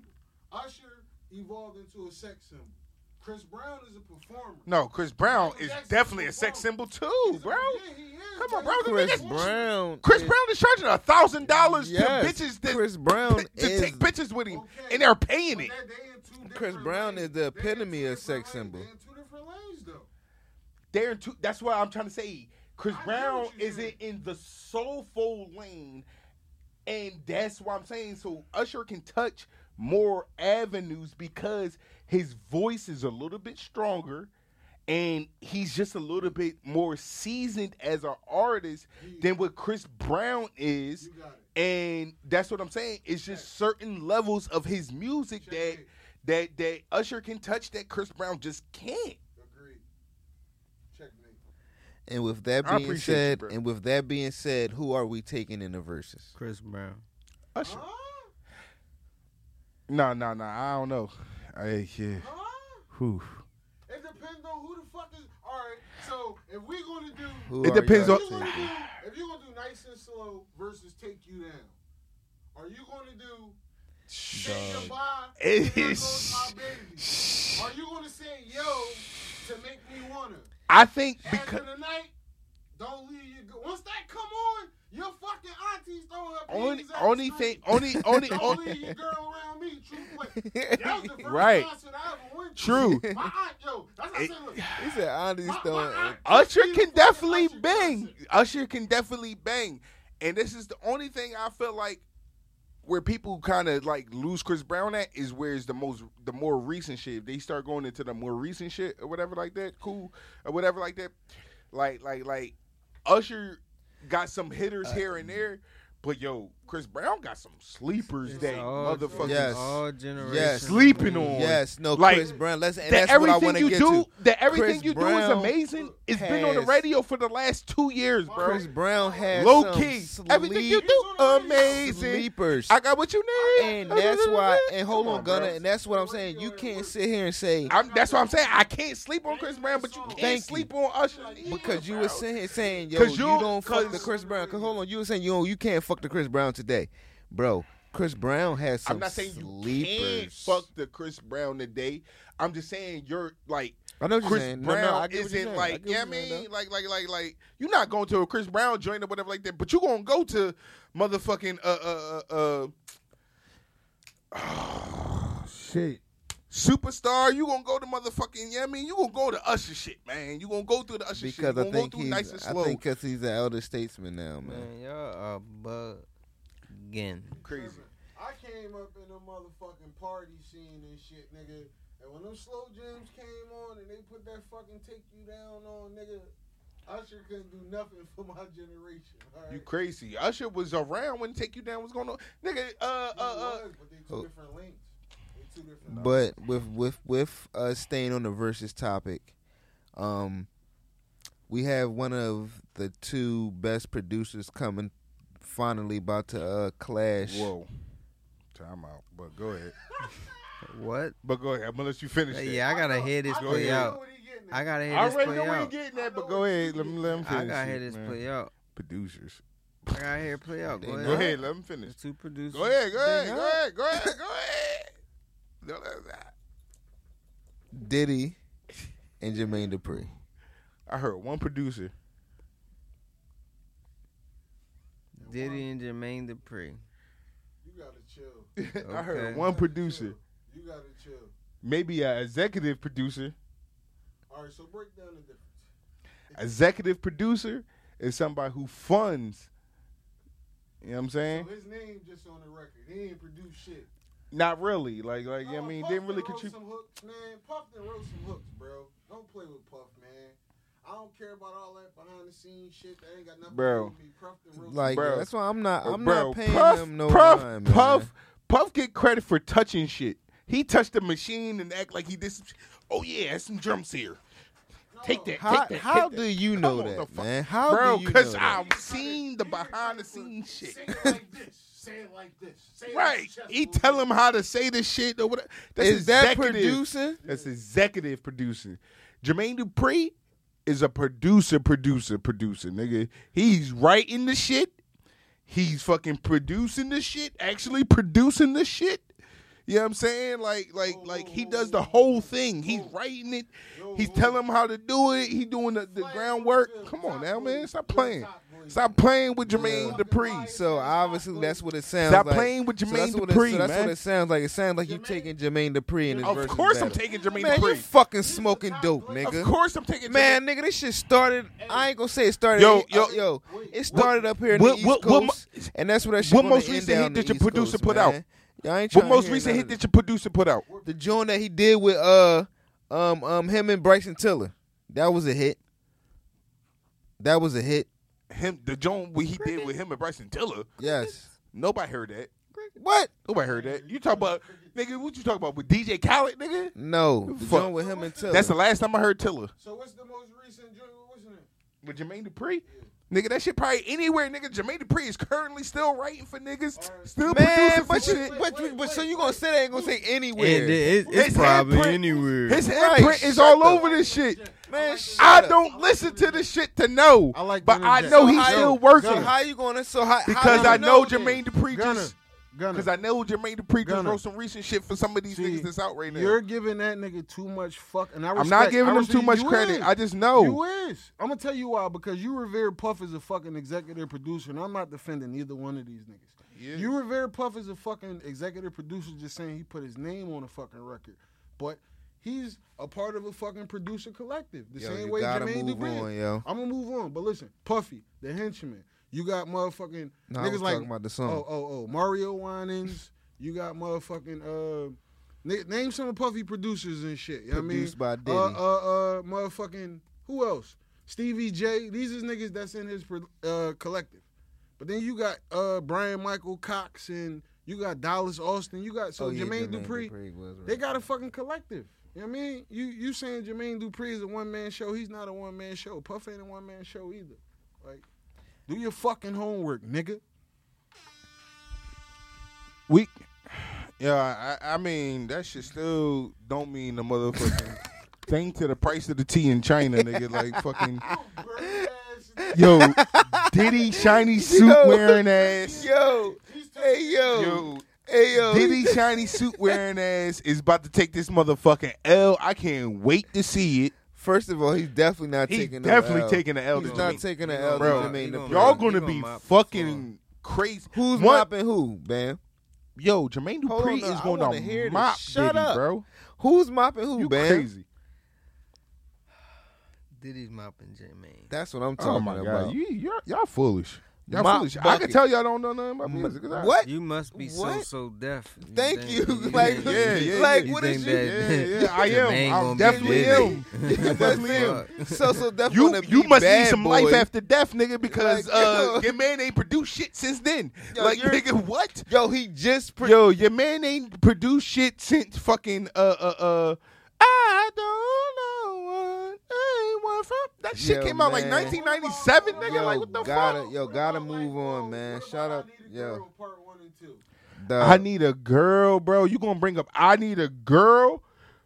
Usher evolved into a sex symbol. Chris Brown is a performer. No, Chris Brown Michael is Jackson's definitely a a sex symbol too, He's a- bro. yeah, he is, Come on, bro. Chris. Brown. Chris is- Brown is charging a thousand dollars to Yes, bitches that, Chris Brown to is- take pictures with him, Okay, and they're paying it. they- they in two Chris Brown lanes. is the epitome of sex lanes. symbol. They in two different lanes though. They're in two, that's what I'm trying to say. Chris I Brown isn't in the soulful lane, and that's what I'm saying. So Usher can touch more avenues because his voice is a little bit stronger, and he's just a little bit more seasoned as an artist than what Chris Brown is. You got it. And that's what I'm saying. It's just certain levels of his music that Checkmate. that that Usher can touch that Chris Brown just can't. Agreed. Checkmate. And with that I being appreciate you, said, and with that being said, who are we taking in the verses? Chris Brown. Usher. Huh? No, no, no. I don't know. I, yeah. Huh? Whew. It depends on who the fuck is. All right. So if we're gonna do, Who It are depends y'all if you're gonna do, if you're gonna do nice and slow versus take you down, are you gonna do say Dog. goodbye? It and there is- goes my baby? Are you gonna say yo to make me wanna? I think After because the night, don't leave your girl. Once that come on, your fucking auntie's throwing her only only the thing only only only your girl around me. True play. That was the first Right. concert I ever went to. True. My aunt, yo, that's what I It- said. Look, He said my throwing. aunt Usher can definitely Usher bang. concert. Usher can definitely bang. And this is the only thing I feel like where people kind of like lose Chris Brown at is where it's the most the more recent shit. If they start going into the more recent shit or whatever like that, cool or whatever like that. Like like like Usher got some hitters uh, here and there, but yo, Chris Brown got some sleepers It's that all- motherfuckers Yes. all generations. Yes. sleeping on. Yes, no, Like, Chris Brown. Let's, and that that's what I everything want to you get do, to. that everything Chris you do Brown is amazing. It's been on the radio for the last two years, bro. Chris Brown has Low some key, everything you do amazing. sleepers. I got what you need, and that's why. And hold Come on, Gunna. bro. And that's what I'm saying. You can't sit here and say I'm, that's what I'm saying. I can't sleep on Chris Brown, but you can't Thank you. sleep on Usher because you were sitting here saying, "Yo, 'Cause you, you- don't fuck the 'cause- Chris Brown." Cause hold on, you were saying you don't, you can't fuck the Chris Brown today, bro. Chris Brown has some I'm not saying you can't fuck the Chris Brown today. I'm just saying you're like I know what you're Chris saying. Brown no, I get what you're isn't saying. Like get yeah, I what you're saying, mean, like like like like you're not going to a Chris Brown joint or whatever like that, but you're gonna go to motherfucking uh uh uh uh Shit. superstar. You gonna go to motherfucking yeah, I mean, you gonna go to Usher shit, man. You gonna go through the Usher shit. Because You I gonna think go through he's, nice and I think because he's an elder statesman now, man. Man, y'all are bugging. Crazy. I came up in a motherfucking party scene and shit, nigga. And when them slow jams came on and they put that fucking take you down on, nigga, Usher couldn't do nothing for my generation. All right? You crazy. Usher was around when Take You Down was going on. Nigga, uh, He uh, uh. but they two Oh. different lanes. They two different. But with with with uh, staying on the versus topic, um, we have one of the two best producers coming. Finally, about to uh, clash. Whoa. Time out. But go ahead. What? But go ahead. I'm gonna let you finish that. yeah, I gotta hear this I know- play I know out. what he getting at. I gotta hear I this already play know where you're out. getting I at, but go ahead. Let me let him finish. I gotta it, hear this man. play out. Producers. I gotta hear it play out. Go know. Go ahead. ahead. Let him finish. There's two producers. Go ahead. Go ahead. Go ahead. Go ahead. Go ahead. No, that's not- Diddy and Jermaine Dupri. I heard one producer. Diddy and Jermaine Dupri. You gotta chill. I heard Okay. one producer. You gotta chill. Maybe an executive producer. All right, so break down the difference. Executive producer is somebody who funds. You know what I'm saying? So his name just on the record. He ain't produced shit. Not really. Like, like I No, mean, Puff didn't really wrote contribute. Some hooks, man. Puff done wrote some hooks, bro. Don't play with Puff, man. I don't care about all that behind the scenes shit. That ain't got nothing Bro. to do with me. Puff Like Bro. that's why I'm not. I'm Bro, not paying Puff, them no Puff, mind, man. Puff, Puff get credit for touching shit. He touched the machine and act like he did some shit. Oh yeah, that's some drums here. some- Take that. How, take that. how take do that. you know on, the that, fuck- man? How Bro, do you know because that? I've seen the behind the scenes shit. Say it like this. Say it like this. Say it Right. He tell him how to say this shit or whatever. That's Is that executive. producing? That's executive producing. Jermaine Dupri is a producer, producer, producer, nigga. He's writing the shit. he's fucking producing the shit, actually producing the shit. You know what I'm saying? Like, like, like he does the whole thing. He's writing it. He's telling him how to do it. He doing the, the groundwork. Come on now, man. Stop playing. Stop playing with Jermaine Dupri. So obviously that's what it sounds Stop like. playing with So Jermaine what it- Dupri, so that's man. what it sounds like. It sounds like you taking Jermaine Dupri in his Of course I'm taking Jermaine Man, you fucking smoking dope, nigga. Of course I'm taking Man, Jermaine. nigga, this shit started. I ain't gonna say it started. Yo, yo, uh, yo, it started up here in what- the East what- what Coast, and that's what that shit. what most recent hit did your producer put out? What most recent hit did your producer put out? The joint that he did with uh um um him and Bryson Tiller. That was a hit. That was a hit. Him, the joint what he did with him and Bryson Tiller. Yes. Nobody heard that. What? Nobody heard that. You talk about nigga. What you talk about with DJ Khaled, nigga? No. The Fuck. joint with him and Tiller. That's the last time I heard Tiller So what's the most recent joint? What's in it? with Jermaine Dupri. Nigga, that shit probably anywhere. Nigga, Jermaine Dupri is currently still writing for niggas, still Man, producing but for you, shit. but, you, but so you gonna say that ain't gonna say anywhere? It, it, it's His probably handprint- anywhere. His Right, handprint is shut all the- over this shit. Man, shut I up. don't listen to the shit to know, I like but the I interject. know So he's how still you- working So how you gonna? So how? because how I you know? Jermaine Dupri Gunna, just Gunna. Because I know Jermaine Dupri just wrote some recent shit for some of these See, niggas that's out right now. You're giving that nigga too much fuck, and I I'm not giving him too much credit. is. I just know. You is. I'm gonna tell you why because you revere Puff as a fucking executive producer, and I'm not defending either one of these niggas. Yeah. You revere Puff as a fucking executive producer, just saying he put his name on a fucking record, but he's a part of a fucking producer collective. The Yo, same way Jermaine Dupri. I'm gonna move on, but listen, Puffy, the henchman. You got motherfucking niggas like about the song. Oh, oh, oh, Mario Winans. You got motherfucking uh, na- name some of Puffy producers and shit. You know what I mean? Produced by Diddy. Uh, uh, uh, motherfucking who else? Stevie J. These is niggas that's in his uh collective. But then you got uh Bryan-Michael Cox and you got Dallas Austin. You got so Oh, yeah, Jermaine, Dupri. was They got a fucking collective. You know what I mean? You you saying Jermaine Dupri is a one man show? He's not a one man show. Puff ain't a one man show either. Like, do your fucking homework, nigga. We, yeah, I, I mean that shit still don't mean the motherfucking thing to the price of the tea in China, nigga. Like fucking yo, Diddy shiny suit Yo. wearing ass. Yo, hey yo, Yo, hey yo. Diddy shiny suit wearing ass is about to take this motherfucking L. I can't wait to see it. First of all, he's definitely not He's taking. definitely no L. taking the L He's not taking the L, gonna- to Bro, Jermaine he gonna- Y'all gonna gonna be mop the fucking crazy. Who's One- mopping who, man? Yo, Jermaine Hold Dupri is going wanna hear to this. mop Shut Diddy, up. bro. Who's mopping who, You Bam? crazy? Diddy's mopping Jermaine. That's what I'm Oh talking my god, about. you y'all, y'all foolish. Y'all Mop foolish. I can tell y'all don't know nothing about music. 'cause I- What? You must be so What? so deaf. Thank you. Like, yeah, yeah, like you what think is that- you? Yeah, yeah, I am. I gonna definitely Diddy. am. I definitely am. So so definitely You you must need some boy. life after death, nigga, because Like, uh, your man ain't produced shit since then. Yo, like, you're- nigga, what? Yo, he just pro- Yo, your man ain't produced shit since fucking uh uh uh. I don't know what from that shit Yo, came out like 1997, nigga. Yo, like what the gotta, fuck? Yo, gotta move on, man. Shut up, yo. Part one and two. Dog. I need a girl, bro. You gonna bring up I need a girl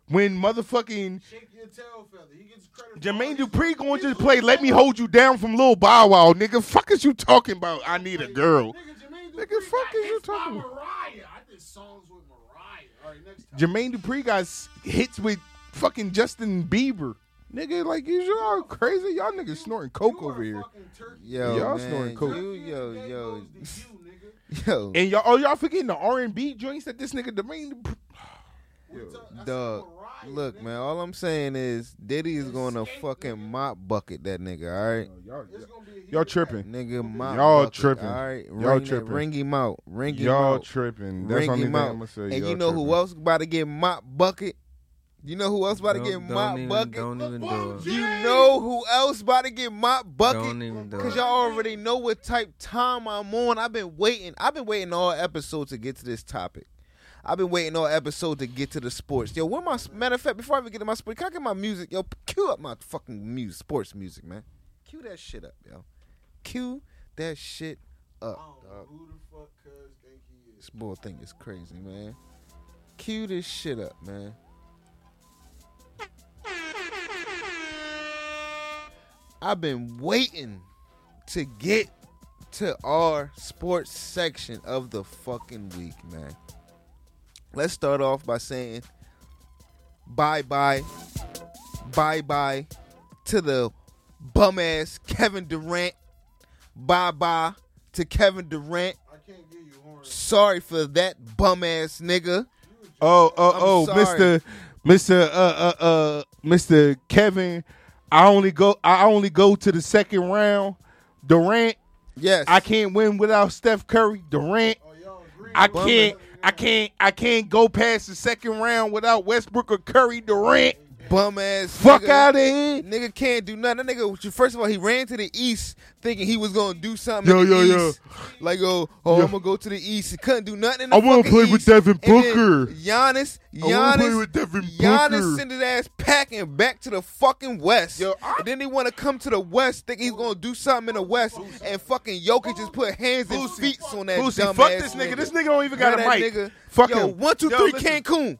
when motherfucking Shake your tail feather. He gets credit. Jermaine Dupri going to just play Let Me Hold You Down from Lil Bow Wow, nigga. Fuck is you talking about? I need a girl. Nigga, Jermaine Nigga, Dupri fuck is you talking about? Mariah. I did songs with Mariah. All right, next time. Jermaine Dupri got hits with fucking Justin Bieber. Nigga, like you y'all crazy? Y'all niggas snorting coke You over here. fucking. Yo, Y'all man, snoring coke. You, yo, yo, goes to you, nigga. yo, And y'all, oh y'all forgetting the R and B joints that this nigga Jermaine. Dupri- We talk- I said dog. Look, man. All I'm saying is Diddy is going to fucking nigga. mop bucket that nigga. All right, Y'all, It's gonna be a y'all hit. tripping. nigga, mop. Y'all bucket, tripping. All right, Y'all ring, that- tripping. ring him out. Ring him Y'all out. tripping. That's ring only him thing out. I'm gonna say. and Y'all you know who tripping. else about to get mop bucket? You know who else about to Don't- get don't mop even- bucket? Don't even do it. You know who else about to get mop bucket? Don't even do Cause it. y'all already know what type time I'm on. I've been waiting. I've been waiting all episode to get to this topic. I've been waiting all episode to get to the sports. Yo, where my matter of fact, before I even get to my sports, can I get my music? Yo, cue up my fucking music, sports music, man. Cue that shit up, yo. Cue that shit up, dog. who the fuck cuz think he is. This boy thing is crazy, man. Cue this shit up, man. I've been waiting to get to our sports section of the fucking week, man. Let's start off by saying bye bye, bye bye to the bum ass Kevin Durant. Bye bye to Kevin Durant. I can't give you horns. Sorry for that bum ass nigga. Oh, oh, oh. Mister, Mister, uh, uh, uh, Mister Kevin. I only go. I only go to the second round. Durant. Yes, I can't win without Steph Curry. Durant. Oh, y'all agree? I can't. I can't. I can't go past the second round without Westbrook or Curry. Durant. Bum ass. Fuck out of here. Nigga can't do nothing. That nigga, first of all, he ran to the east thinking he was gonna do something. Yo, in the yo, yo. east. Like, oh, oh, Yo. I'm gonna go to the east. He couldn't do nothing. In the I wanna fucking play with Devin Booker. Giannis, I wanna play Giannis, with Devin Giannis Booker. sent his ass packing back to the fucking west. Yo, I- and then he want to come to the west, think he's gonna do something in the west, and fucking Jokic just put hands and feet on that Boosie, dumb fuck ass this nigga. This nigga don't even got a mic. Nigga. Fuck Yo, him. one, two, Yo, three. Cancun.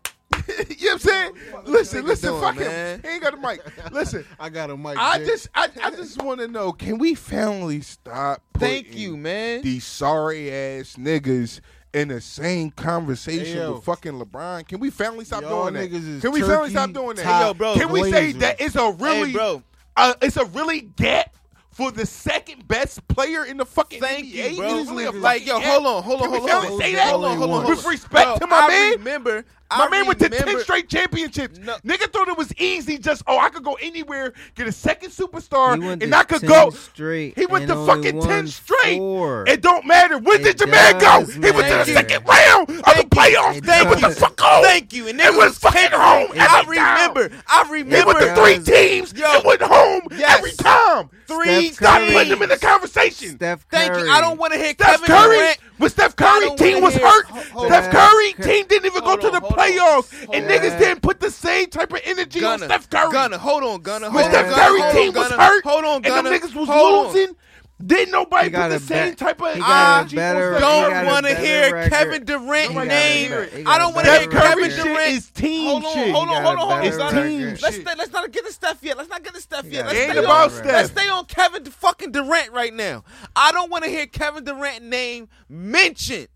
you know what I'm saying? Listen, listen, doing, fuck man? him. He ain't got a mic. Listen, I got a mic. I Jay. just, I, I just want to know: Can we finally stop? Thank putting you, man. These sorry ass niggas in the same conversation Hey, with fucking LeBron. Can we finally stop Y'all doing that? Can we finally stop doing that? Hey, yo, bro. Can we say that it's a really, Hey, bro. uh, it's a really gap for the second best player in the fucking Thank NBA? you, bro. Really Like, yo, hold on, hold on, Can we hold on. Say that? Hold on, hold on, With respect Bro, to my I man. remember. My I man went to ten straight championships. No. Nigga thought it was easy. Just oh, I could go anywhere, get a second superstar, and to I could 10 go. straight He went to fucking ten straight. four. It don't matter. When It did your man go? does He went to the matter. second round of the Thank you. playoffs. It Then went the fuck home. Thank you. And It niggas was fucking came- home every I time. remember. I He remember. went to three teams. Yo. and went home Yes. every time. Three Steph Stop Curry. putting him in the conversation. Steph Thank you. I don't want to hear Steph Kevin Curry, Durant. when Steph Curry team was hurt, Hold- hold Steph. Curry team didn't even go to the hold on. Playoffs, Hold and on. niggas didn't put the same type of energy Gunna, on Steph Curry. Gunna, hold on, Gunna. When Steph on, Curry Gunna, hold team on, was hurt, Hold on, and Gunna. them niggas was Hold on. losing, didn't nobody put the same bet- type of he got got a energy better- on Steph Don't got Curry. a want to hear record. Kevin Durant He got a name. I don't want to hear Kevin record. shit Durant. is team Hold on, shit. hold on, hold on, hold on. better Gunna. team. Let's shit. stay, let's not get to Steph yet. Let's not get to Steph yet. got Let's ain't stay better on, about. Steph. Let's stay on Kevin fucking Durant right now. I don't want to hear Kevin Durant name mentioned.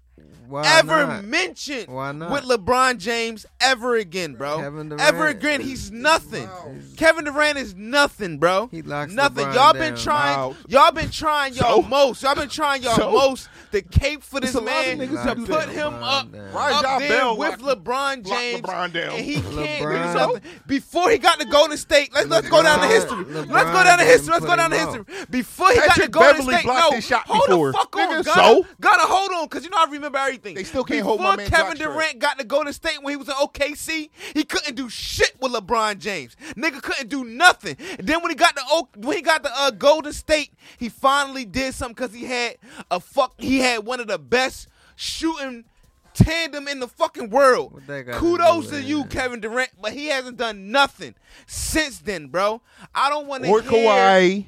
Why ever not? mentioned Why not? with LeBron James ever again, bro. Kevin Durant ever again, he's nothing. Kevin Durant is nothing, bro. He locks nothing. LeBron y'all been down. trying. Wow. Y'all been trying y'all So? most. Y'all been trying y'all So? most to cape for this It's a lot of man to put him LeBron up, down. Rajah up there Bell with locked- LeBron James, LeBron down. and he can't do something before he got to Golden State. Let's let's go down to LeBron- history. Let's go down to history. Let's go down to him history. Before he got to Patrick Golden Beverley State, blocked no, shot hold before. the fuck on, Nigga, Gunna. so? Gotta hold on, cause you know I remember everything. They still can't Before hold my man Kevin Josh Durant got to Golden State when he was in OKC, he couldn't do shit with LeBron James. Nigga couldn't do nothing. And then when he got the O- when he got the uh, Golden State, he finally did something because he had a fuck. He had one of the best shooting tandem in the fucking world. What that got to Kudos to you. Kevin Durant, but he hasn't done nothing since then, bro. I don't want to Or hear. Kawhi.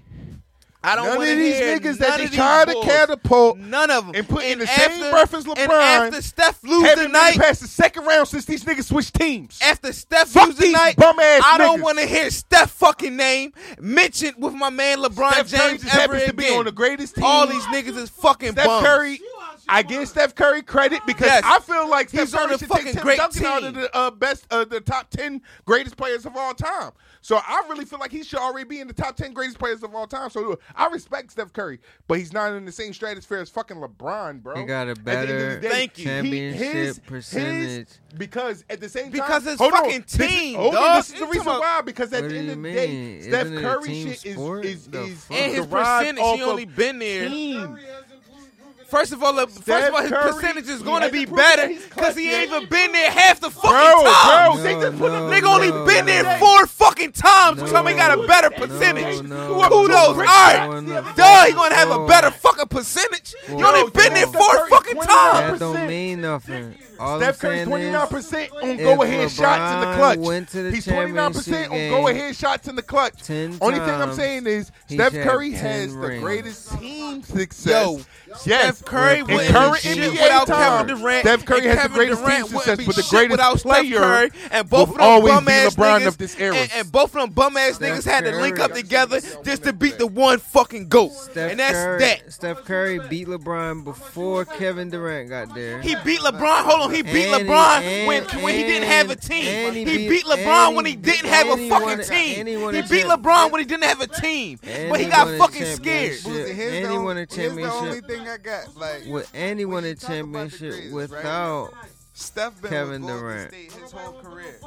I don't None want to of these niggas that none they try to catapult None of them. and put in the after, same breath as And LeBron, after Steph lose Haven't made tonight, it past the second round since these niggas switched teams. after Steph Fuck lose these tonight, bum-ass I don't want to hear Steph fucking name mentioned with my man LeBron Steph James just ever happens to again. be on the greatest team. All these niggas is fucking Steph bums. Curry, I give Steph Curry credit because Yes. I feel like Steph He's on Curry a should fucking take Tim great Duncan out of the uh, best, uh, the top ten greatest players of all time. So I really feel like he should already be in the top ten greatest players of all time. So I respect Steph Curry, but he's not in the same stratosphere as fucking LeBron, bro. He got a At the end of better day, Thank you. he- championship his- percentage. his- because at the same time, Because his hold on, fucking this is- team, hold on, dog. this is the reason talking why. Because at What the end of the day. Steph Isn't it Curry shit is sport? is The is fuck? and his percentage, he only been there. team. Curry hasn't proven that First of all, look, first Steph of all, his Curry, percentage is going to be better because he ain't even been there half the fucking Bro, time. bro, they just put no, him. Nigga only no, been there no. four fucking times. No. so he got a better percentage. No, no, Kudos. no, All right. no, no. Duh, he gonna have a better fucking percentage. You Whoa. only been there Steph four fucking 29 times. That don't mean nothing. All Steph I'm Curry saying twenty nine is, percent on go ahead shots in the clutch. went to the He's twenty nine percent on go ahead shots in the clutch. Only thing I'm saying is he Steph Curry 10 has the rings. greatest team success. Yo, yes, Steph Curry In wouldn't current be shit NBA without time, Kevin Durant. Steph Curry and has the greatest Durant team success, but the greatest without Steph player Curry, and both of them bum ass LeBron niggas, of this era. And, and both of them bum ass niggas had to link up together just to beat the one fucking goat, Steph and that's Curry, that. Steph Curry beat LeBron before Kevin Durant got there. He beat LeBron. Hold on, he beat And he- LeBron and- when when he didn't have a team. He, he beat, beat- LeBron and when he he didn't have a fucking team. he He beat LeBron when he didn't have a team, but he he got fucking scared. championship. Boozy, here's And the he on- won a Here's the only championship. thing I got. Like, With, and he won a you talk about the championship greatest, right? without Steph been Kevin with Durant. State his whole career.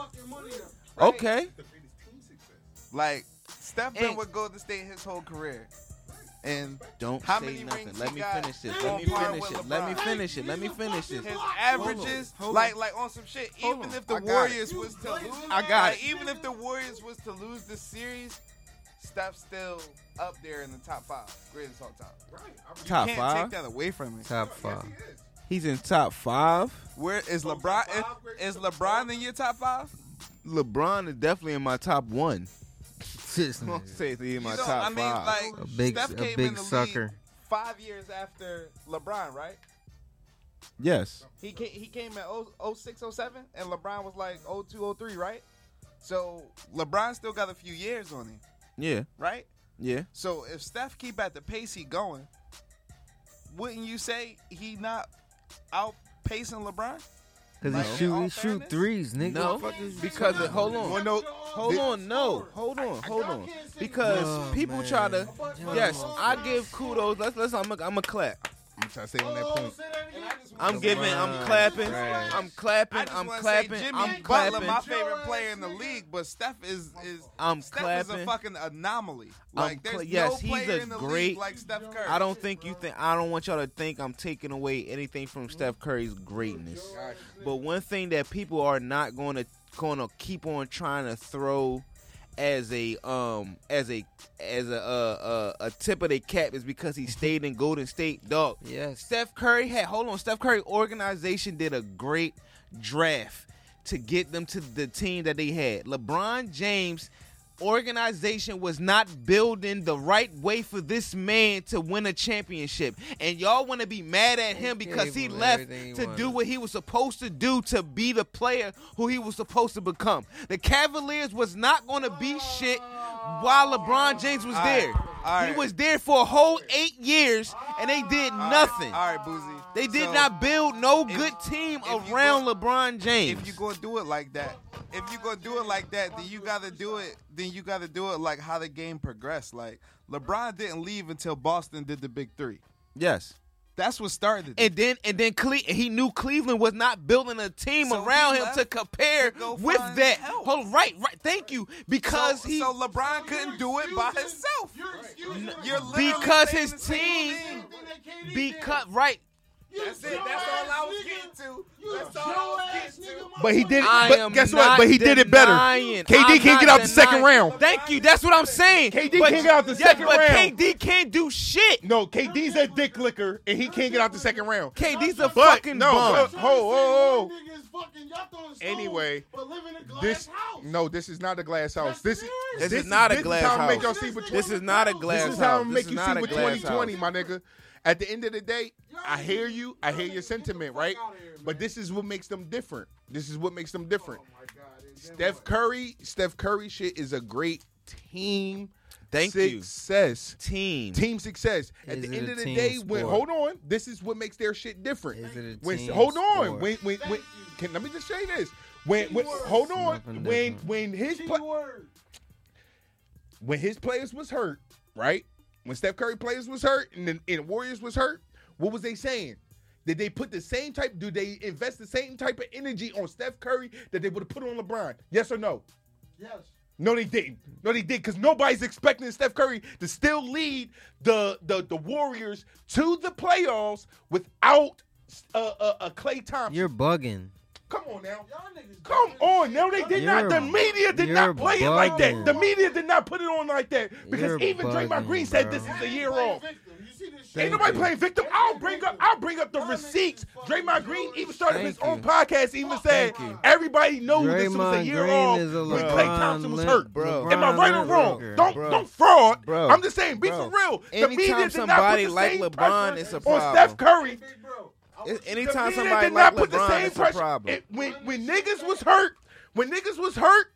Okay, Like, Steph been And- with Golden State his whole career. And don't How say nothing. Let me finish this. Let me finish it. Let me finish it. Let me finish this. his averages, hold on. like like on some shit. Hold even on. if the Warriors it. was to lose, I got like, it. Even if the Warriors was to lose the series, Steph's still up there in the top five, greatest all time. You Top can't five. take that away from me. top five. He's in top five. Where is LeBron? Is, is LeBron in your top five? LeBron is definitely in my top one. This I'm gonna nigga. say he's in my You know, top I mean, five. like A big- Steph a came big in the sucker. league five years after LeBron, right? yes. He came, he came at 0, 06, 07, and LeBron was like 02, 03, right? So LeBron still got a few years on him, Yeah. right? Yeah. So if Steph keep at the pace he going, wouldn't you say he not outpacing LeBron? Cause Like, he shoot, all he shoot threes, nigga. No, Fuck because it, hold on, Well, no, hold on, no, hold on, hold on, because Oh, people man. try to. Yes, I give kudos. Let's let's. I'm a, I'm a clap. I'm trying to say on that Oh, point. I'm giving. I'm clapping. trash. I'm clapping. I just I'm clapping. Say Jimmy I'm Butler, my favorite player in the league, but Steph is is I'm Steph is a fucking anomaly. I'm Like cla- there's yes, no he's player a in the great- league like Steph Curry. I don't think you think. I don't want y'all to think I'm taking away anything from Steph Curry's greatness. But one thing that people are not going to going to keep on trying to throw as a um as a as a uh, uh, a tip of their cap is because he stayed in Golden State. Dog, Yes. Steph Curry had hold on. Steph Curry organization did a great draft to get them to the team that they had. LeBron James organization was not building the right way for this man to win a championship. And y'all want to be mad at him because he left he to do what he was supposed to do to be the player who he was supposed to become. The Cavaliers was not going to be shit while LeBron James was All right, there. He was there for a whole 8 years and they did All right, nothing. All right, Boozy. They did So, not build no if- good team around go- LeBron James. If you gonna do it like that, if you gonna do it like that, then you gotta do it. Then you gotta do it like how the game progressed. Like LeBron didn't leave until Boston did the big three. yes. That's what started. it. And then and then Cle- he knew Cleveland was not building a team So around him to compare to with that. help. Hold right, right. Thank you. Because so, he so LeBron couldn't do it by himself. You're literally because his team thing. because right. That's it. That's all I was getting to. That's all I was getting to. But he did. I but am guess not what? But he did it better. denying- KD I'm can't not get out the second denying- round. Thank you. That's what I'm saying. KD But- can't get out the yeah, second but. KD can't do shit. No, KD's a dick licker, and he can't get out the second round. KD's a But fucking no, bum. but- ho, ho, ho. ho. Anyway, but live in a glass This house. no, this is not a glass house. This is This is not a this glass is how I house. make y'all see with This is not a glass house. This is how I house. make is you not see a with glass 2020, house. my nigga. At the end of the day, I hear you. I hear your sentiment, right? But this is what makes them different. This is what makes them different. Steph Curry, Steph Curry shit is a great team Thank you. success. Team. Team success. At Is the end of the team day, when hold on, this is what makes their shit different. Is it a when team hold on, sport? when when when can let me just say this. When when hold on, Nothing when different. when his pla- when his players was hurt, right? When Steph Curry players was hurt and the, and Warriors was hurt, what was they saying? Did they put the same type? Do they invest the same type of energy on Steph Curry that they would have put on LeBron? Yes or no? Yes. No, they didn't. No, they did because nobody's expecting Steph Curry to still lead the the, the Warriors to the playoffs without uh, uh, uh, Klay Thompson. You're bugging. Come on now. Y'all niggas Come on, now. they did not. You're- The media did not play it like that. The media did not put it on like that because You're even Draymond bugging, Green said bro. this is a year off. victim. You see this Ain't nobody playing victim. I'll bring up. I'll bring up the receipts. Draymond Green even started Thank his own you. podcast. Even said everybody knows this was a year Green off a when Klay Thompson was hurt. Bro. Am I right or wrong? worker. Don't Bro. don't fraud. Bro. I'm just saying, be Bro. for real. The media Anytime did not put the like same LeBron, pressure it's a on problem. Steph Curry. Oh, Big bro. I It- Anytime The somebody did like not put the same pressure. problem. It- when when niggas was hurt, when niggas was hurt,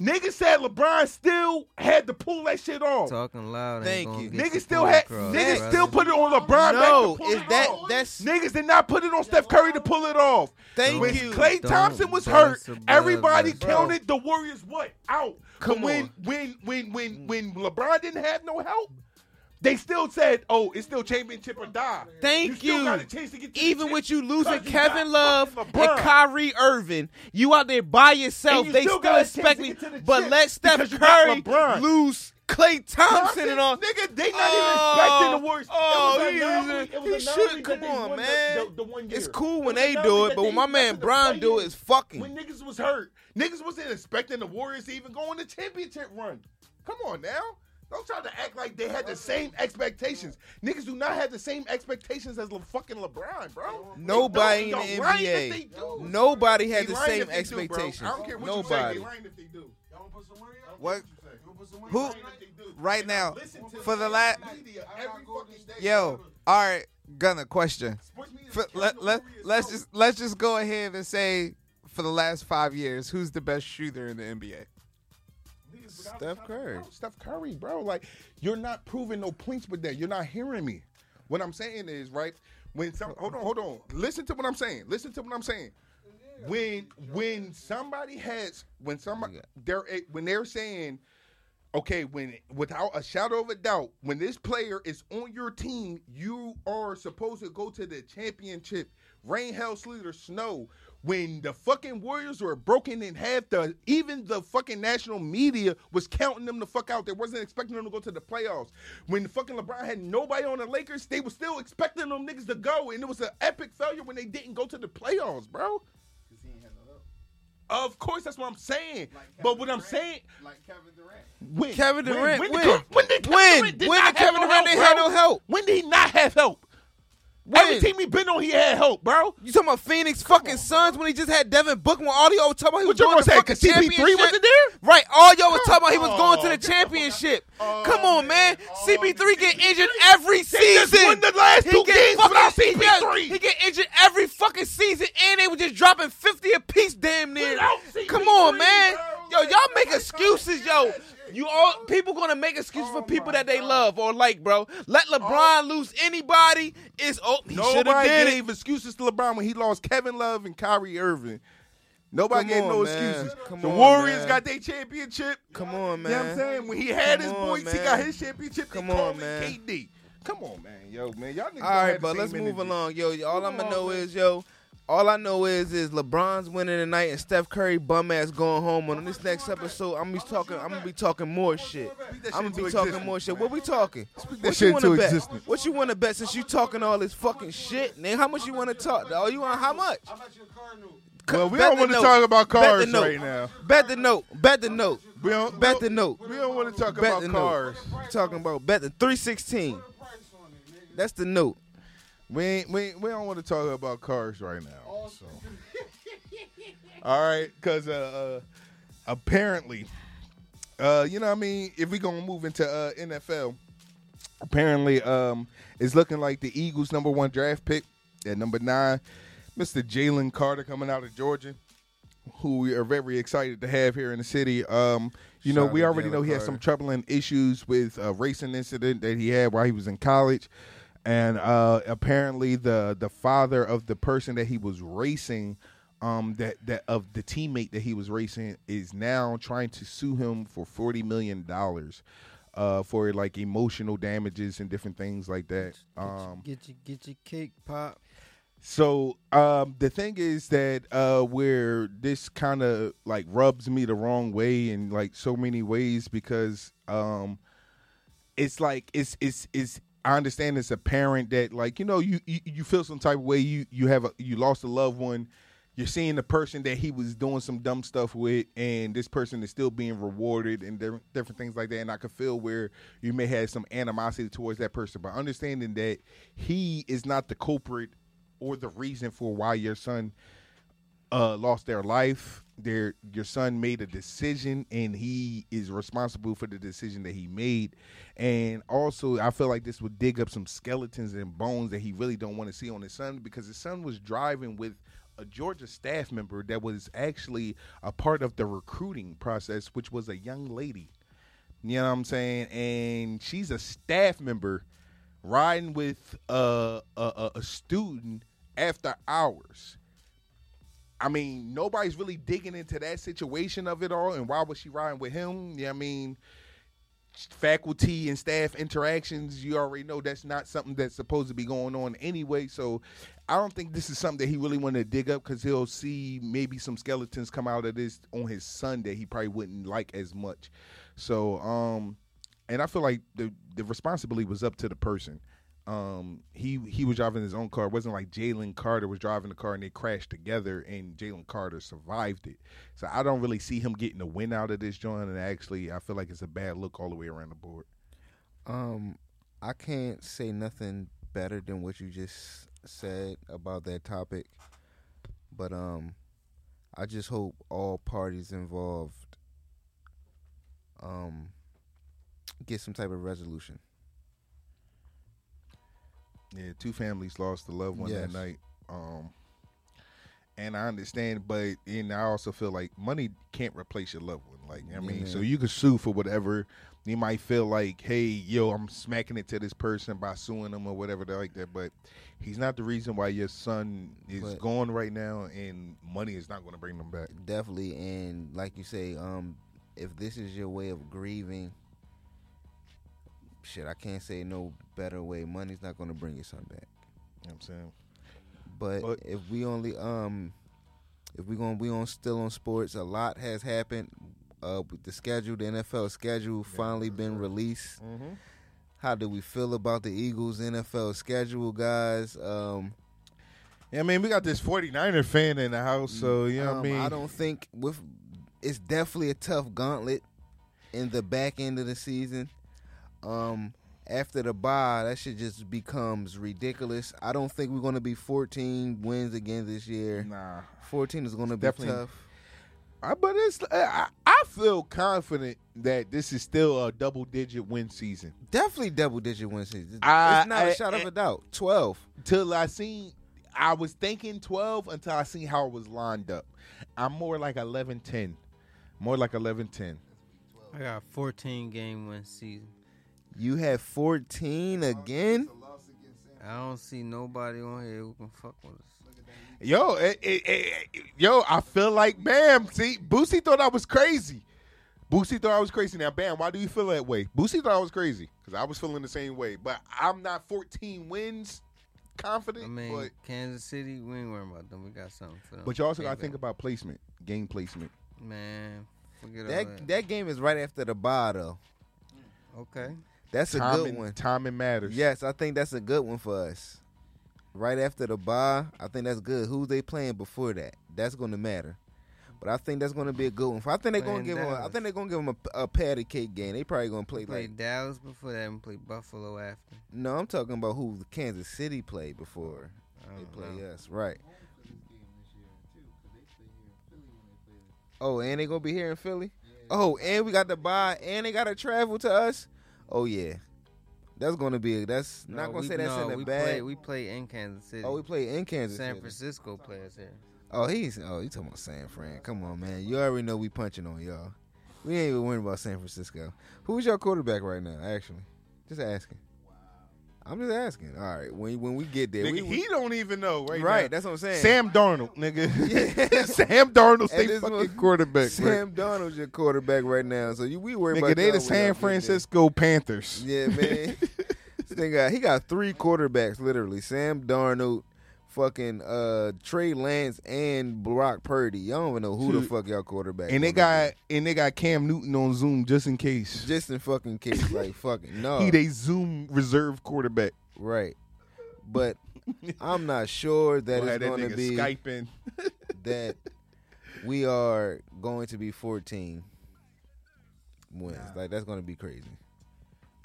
niggas said LeBron still had to pull that shit off. Talking loud. Thank you. Niggas still had across, niggas brother. still put it on LeBron. No, back is that off. that's Niggas did not put it on Steph Curry to pull it off. Thank when you. Klay Don't Thompson was hurt, everybody bro. counted the Warriors what out. Come but when on. when when when when LeBron didn't have no help, they still said, "Oh, it's still championship or die." Thank you. got a chance to get to Even with you losing Kevin Love and Kyrie Irving, you out there by yourself. You they still still, got a chance expect me. get to the But let Steph you Curry lose Klay Thompson, Thompson, and all. nigga, they not Oh, even expecting the Warriors. oh, he anomaly. is- It was he should- come on, won the- man. The, the one year. It's cool when they do it, but when my man Brian do it, it's fucking. When niggas was hurt, niggas wasn't expecting the Warriors to even go on the championship run. Come on now. Don't try to act like they had the same expectations. Niggas do not have the same expectations as Le- fucking LeBron, bro. Nobody in the don't. Yo, lying if NBA. they do. Nobody They had the lying same if they do, bro. expectations. I don't care what you say. Nobody. They lying if they do. Y'all put some money up? What? You wanna put some money Who? Right now, for the the last. media every fucking day. Yo, all right, Gunna. Question. Sports media For, is let, killing let, the Warriors, let's bro. just let's just go ahead and say for the last five years, who's the best shooter in the NBA? Steph Curry. Steph Curry, bro. Like you're not proving no points with that. You're not hearing me. What I'm saying is right when some hold on, hold on. Listen to what I'm saying. Listen to what I'm saying. When when somebody has when somebody they're eh, when they're saying okay when without a shadow of a doubt when this player is on your team you are supposed to go to the championship rain hell sleet or snow when the fucking warriors were broken in half the even the fucking national media was counting them the fuck out they wasn't expecting them to go to the playoffs when the fucking lebron had nobody on the lakers they were still expecting them niggas to go and it was an epic failure when they didn't go to the playoffs bro of course, that's what I'm saying. but what I'm saying, Like Kevin Durant. when, Kevin Durant, when, when? did, when did Kevin When? Durant did When did Kevin have Durant no help, have no help? When did he not have help? Every team he been on, he had help, bro. You talking about Phoenix fucking Suns when he just had Devin Booker when all y'all was talking about he was What going to say? fucking 'Cause CP3 championship? wasn't there? Right, all y'all was talking about he was going to the championship. Oh, Come on, man. Oh, CP3 get injured every They season. just won the last two games without yeah, CP3. He get injured every fucking season, and they were just dropping 50 apiece damn near. Without CP3, Come on, man. Yo, y'all make excuses, yo. You that shit, You bro? all people gonna make excuses Oh for people that they God. love or like, bro. Let oh. LeBron lose anybody. It's oh he should have Nobody did it. gave excuses to LeBron when he lost Kevin Love and Kyrie Irving. Nobody Come gave on, no man. excuses. Come the on, Warriors man. got their championship. Come on, man. You know what I'm saying? When he had Come his on, boys, he got his championship. Come they on, man. KD. Come on, man. Yo, man. Y'all niggas All don't right, have the but let's same move energy. along, yo. All Come I'm gonna on, know man. is, yo, all I know is, is LeBron's winning tonight and Steph Curry bum ass going home. On this next episode, I'm gonna be talking. I'm gonna be talking more shit. I'm gonna be talking more shit. What we talking? What you wanna bet? What you want to bet since you talking all this fucking shit? Nigga, how much you want to talk? Oh, you want how much? How about your car note? Well, we Bet don't want to talk about cars right now. Bet the note. Bet the note. We don't Bet the note. We don't want to talk Bet about cars. Talking about bet the 316. Put a price on it, nigga. That's the note. We ain't, we ain't, we don't want to talk about cars right now. All So. All right, because uh, uh, apparently, uh, you know, what I mean, if we're gonna move into uh, NFL, apparently, um, it's looking like the Eagles' number one draft pick at number nine, Mr. Jalen Carter coming out of Georgia, who we are very excited to have here in the city. Um, you know, Shout we already know he had Carter. some troubling issues with a racing incident that he had while he was in college. And uh, apparently, the the father of the person that he was racing, um, that that of the teammate that he was racing, is now trying to sue him for forty million dollars, uh, for like emotional damages and different things like that. Um, Get your get your cake pop. so um, the thing is that uh, where this kind of like rubs me the wrong way in like so many ways because um, it's like it's it's it's I understand it's apparent that like you know you, you you feel some type of way you you have a you lost a loved one you're seeing the person that he was doing some dumb stuff with, and this person is still being rewarded and different, different things like that. And I could feel where you may have some animosity towards that person, but understanding that he is not the culprit or the reason for why your son uh, lost their life. Their your son made a decision, and he is responsible for the decision that he made. And also, I feel like this would dig up some skeletons and bones that he really don't want to see on his son because his son was driving with a Georgia staff member that was actually a part of the recruiting process, which was a young lady. You know what I'm saying? And she's a staff member riding with a a, a, a student after hours. I mean, nobody's really digging into that situation of it all, and why was she riding with him? Yeah, I mean, faculty and staff interactions. You already know that's not something that's supposed to be going on anyway. So, I don't think this is something that he really wanted to dig up because he'll see maybe some skeletons come out of this on his son that he probably wouldn't like as much. So, um, and I feel like the the responsibility was up to the person. Um, he he was driving his own car. It wasn't like Jalen Carter was driving the car and they crashed together, and Jalen Carter survived it. So I don't really see him getting a win out of this joint. And actually, I feel like it's a bad look all the way around the board. Um, I can't say nothing better than what you just said about that topic, but um, I just hope all parties involved um get some type of resolution. Yeah, two families lost a loved one that night. Um, and I understand, but and I also feel like money can't replace your loved one. Like I mean, Yeah. so you can sue for whatever. You might feel like, hey, yo, I'm smacking it to this person by suing them or whatever like that. But he's not the reason why your son is But- gone right now, and money is not going to bring them back. Definitely, and like you say, um, if this is your way of grieving, shit, I can't say no better way. Money's not going to bring your son back. You know what I'm saying? But, But- if we only um if we're gonna we on still on sports, a lot has happened. Uh, with the schedule, the NFL schedule finally been released. Mm-hmm. How do we feel about the Eagles NFL schedule, guys? Um, Yeah, I mean, we got this 49er fan in the house, so you know what I um, mean. I don't think with it's definitely a tough gauntlet in the back end of the season. Um, after the bye, that shit just becomes ridiculous. I don't think we're going to be 14 wins again this year. Nah, 14 is going to be Definitely- tough. I, but it's I, I feel confident that this is still a double digit win season. Definitely double digit win season. I- it's not a I- shot of a doubt. 12. Till I seen, I was thinking twelve until I seen how it was lined up. I'm more like 11-10. more like 11-10. I got 14 game win season. You have 14 again? I don't see nobody on here who can fuck with us. Yo, it, it, it, yo, I feel like Bam. See, Boosie thought I was crazy. Boosie thought I was crazy. Now, Bam, why do you feel that way? Boosie thought I was crazy because I was feeling the same way. But I'm not 14 wins confident. I mean, but Kansas City, we ain't worrying about them. We got something for them. but you also got to think about placement, game placement. man. Forget all That that. that game is right after the bye though. Okay. That's a Time good and, one. Timing matters. Yes, I think that's a good one for us. Right after the bye, I think that's good. Who they playing before that? That's going to matter. But I think that's going to be a good one. I think they're going to Playing give them. I think they're going to give them a, a patty cake game. They probably going to play Play like. Dallas before that and play Buffalo after. No, I'm talking about who Kansas City played before they play know. us. Right. Oh, and they gonna be here in Philly. Oh, and we got to buy, and they got to travel to us. Oh yeah, that's gonna be. That's No, not gonna we- say that's no, in the we bag. Play, we play in Kansas City. oh, we play in Kansas City. San City. Francisco players here. Oh, he's oh, you talking about San Fran? Come on, man. You already know we punching on y'all. We ain't even worrying about San Francisco. Who's your quarterback right now? Actually, just asking. I'm just asking. All right, when when we get there, Nigga, we, we he don't even know right, right. now. That's what I'm saying. Sam Darnold, nigga. Yeah. Sam Darnold, And fucking one- quarterback. bro. Sam Darnold's your quarterback right now. So you we worry Nigga, about they the San. Francisco Panthers. Yeah, man. this thing got he got three quarterbacks literally. Sam Darnold, fucking uh Trey Lance, and Brock Purdy. Y'all don't even know who the fuck y'all quarterback. And they got and they got Cam Newton on Zoom just in case. just in fucking case, like fucking no. He they Zoom reserve quarterback. right. But I'm not sure that it's gonna be Skyping. that we are going to be 14 wins. Like that's going to be crazy.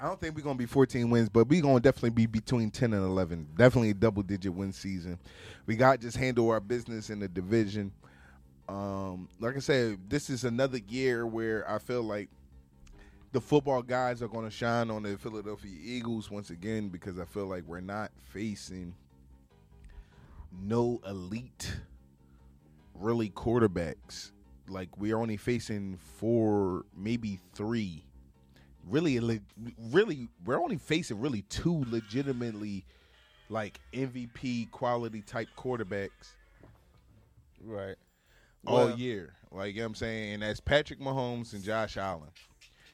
I don't think we're gonna be 14 wins, but we're gonna definitely be between 10 and 11. Definitely a double digit win season. We got just handle our business in the division. Um, like I said, this is another year where I feel like the football guys are gonna shine on the Philadelphia Eagles once again because I feel like we're not facing no elite really quarterbacks. Like we're only facing four, maybe three really really we're only facing really two legitimately like MVP quality type quarterbacks Right. all Well- year. Like you know what I'm saying? And that's Patrick Mahomes and Josh Allen.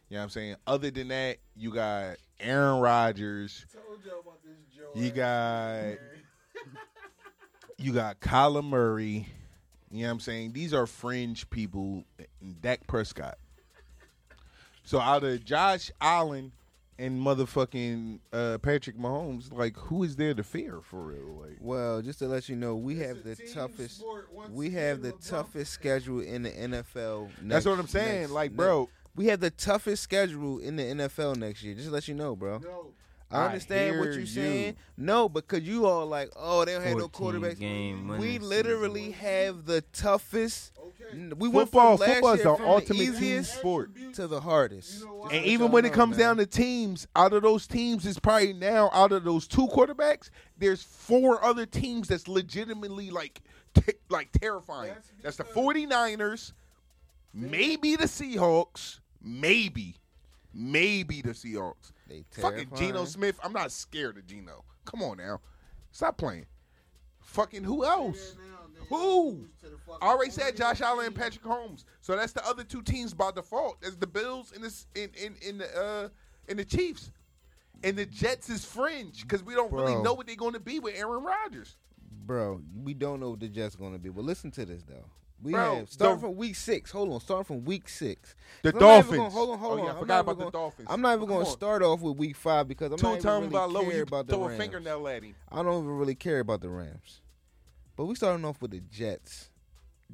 You know what I'm saying? Other than that, you got Aaron Rodgers, Told y'all about this Joe. you got you got Kyler Murray. You know what I'm saying? These are fringe people. and Dak Prescott. So out of Josh Allen and motherfucking uh, Patrick Mahomes, like who is there to fear for real? Like Well, just to let you know, we have the toughest. We have the toughest schedule in the NFL. that's what I'm saying. next- like, next- bro, we have the toughest schedule in the NFL next year. Just to let you know, bro. No, I I understand what you're you. saying. No, because you all like, oh, they don't have no quarterbacks. game We literally have the toughest. Okay. We went football, from football is the ultimate the team sport. to the hardest. You know And even y'all when it comes man. down to teams, out of those teams, it's probably now out of those two quarterbacks, there's four other teams that's legitimately like t- like terrifying. That's That's the 49ers, maybe the Seahawks, maybe, maybe the Seahawks. They Fucking Geno. Smith, I'm not scared of Geno. Come on now, stop playing. Fucking who else? There now, then Who? y'all lose to the fucking I already said Josh Allen and. Patrick Holmes. So that's the other two teams by default. There's the Bills and this in in in the uh in the Chiefs. And the Jets is fringe because we don't really know what they're going to be with Aaron Rodgers. Bro, we don't know what the Jets going to be. But listen to this though. We Bro, have starting the- from week six. Hold on, starting from week six. The I'm not even Dolphins. Gonna, hold on, hold Oh, on. yeah, I I'm forgot not about even the gonna, Dolphins. I'm not even going to start off with week five because I'm Two not even really by care you about the throw a fingernail at him. I don't even really care about the Rams. But we starting off with the Jets,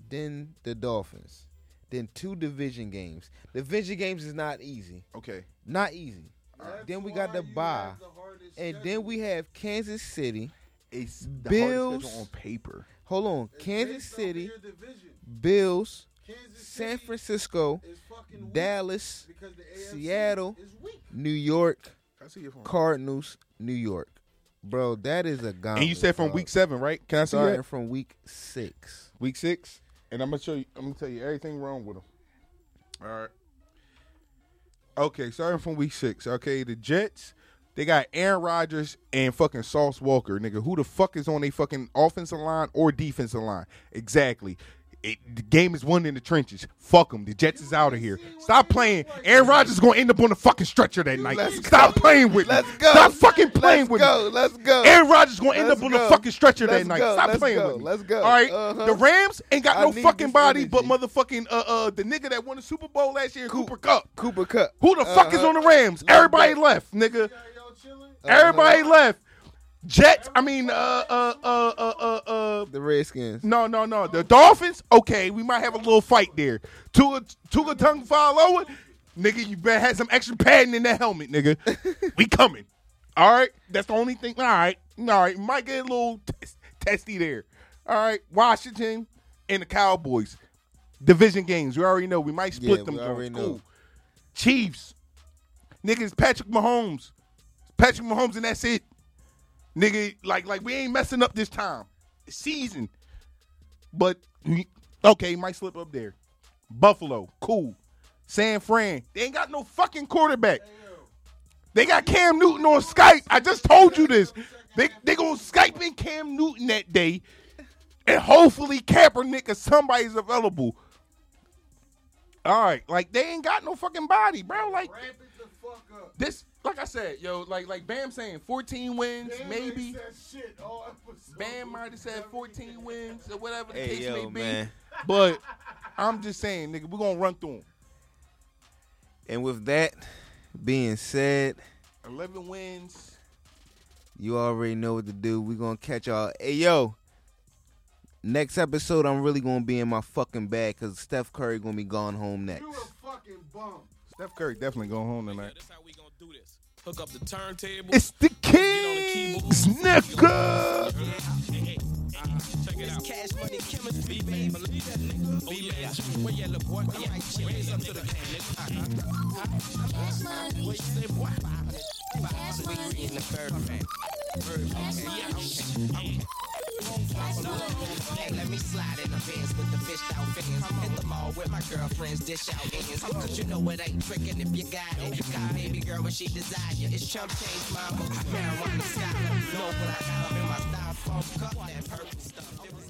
then the Dolphins, then two division games. Division games is not easy. Okay. Not easy. That's Then we got the you bye. the And schedule. then we have Kansas City. It's the Bills. on paper. Hold on. It's Kansas City. Bills, Kansas San City Francisco, is fucking weak Dallas, because the AFC Seattle. New York, I see your phone. Cardinals, New York. Bro, that is a gauntlet. And you said from dog. week seven, right? Can I see starting that? from week six. Week six, and I'm gonna show you. I'm gonna tell you everything wrong with them. All right. Okay, starting from week six. Okay, the Jets, they got Aaron Rodgers and fucking Sauce Walker, nigga. Who the fuck is on a fucking offensive line or defensive line? Exactly. It, the game is won in the trenches. Fuck them. The Jets is out of here. Stop playing. Aaron Rodgers is gonna end up on the fucking stretcher that night. Let's Stop playing with me. Let's go. Stop fucking playing Let's with go. me. Let's go. Aaron Rodgers is gonna end Let's up on go. the fucking stretcher Let's that night. Stop Let's playing go. with me. Let's go. All right. Uh-huh. The Rams ain't got I no fucking this body, but motherfucking uh uh the nigga that won the Super Bowl last year, Cooper Kupp. Cooper Kupp. Who the fuck is Uh-huh. on the Rams? Let's Everybody go. left, nigga. Got y'all? Everybody left. Jets. I mean, uh, uh, uh, uh, uh, uh. The Redskins. No, no, no. The Dolphins. Okay, we might have a little fight there. Tua, Tua Tagovailoa Nigga, you better have some extra padding in that helmet, nigga. we coming. All right, that's the only thing. All right, all right. Might get a little test, testy there. All right, Washington and the Cowboys. Division games. We already know. We might split Yeah, them. we already know. Cool. Chiefs. Niggas, Patrick Mahomes. Patrick Mahomes, and that's it. Nigga, like, like we ain't messing up this time. Season. But okay, might slip up there. Buffalo, cool. San Fran, they ain't got no fucking quarterback. They got Cam Newton on Skype. I just told you this. They they gonna Skype in Cam Newton that day, and hopefully Kaepernick or somebody's available. All right, like they ain't got no fucking body, bro. Like Ramp it the fuck up. this, like I said, yo, like like Bam saying, 14 wins, Damn, maybe. shit all episode. Bam might have said 14 wins or whatever the Hey, case yo, may be. man. But I'm just saying, nigga, we're gonna run through them. And with that being said, 11 wins. you already know what to do. We're gonna catch y'all. Hey yo, Next episode, I'm really gonna be in my fucking bag because Steph Curry gonna be gone home next. You a fucking bum. Steph Curry definitely going home tonight. That's how we gonna do this. Hook up the turntable. It's the Get on the keyboard. King's nigga. Check it out. Cash money chemistry, baby. Believe that nigga. Oh yeah. Where you look, boy? Come on, raise up to the can, nigga. Hey, let me slide in the Benz with the fished out fans. Hit the mall with my girlfriends, dish out ends. Cause you know it ain't tricking if you got it. Got baby girl when she desire. It's chump change, mama. Marijuana Scott. Know what I have in my styrofoam cup. That purple stuff.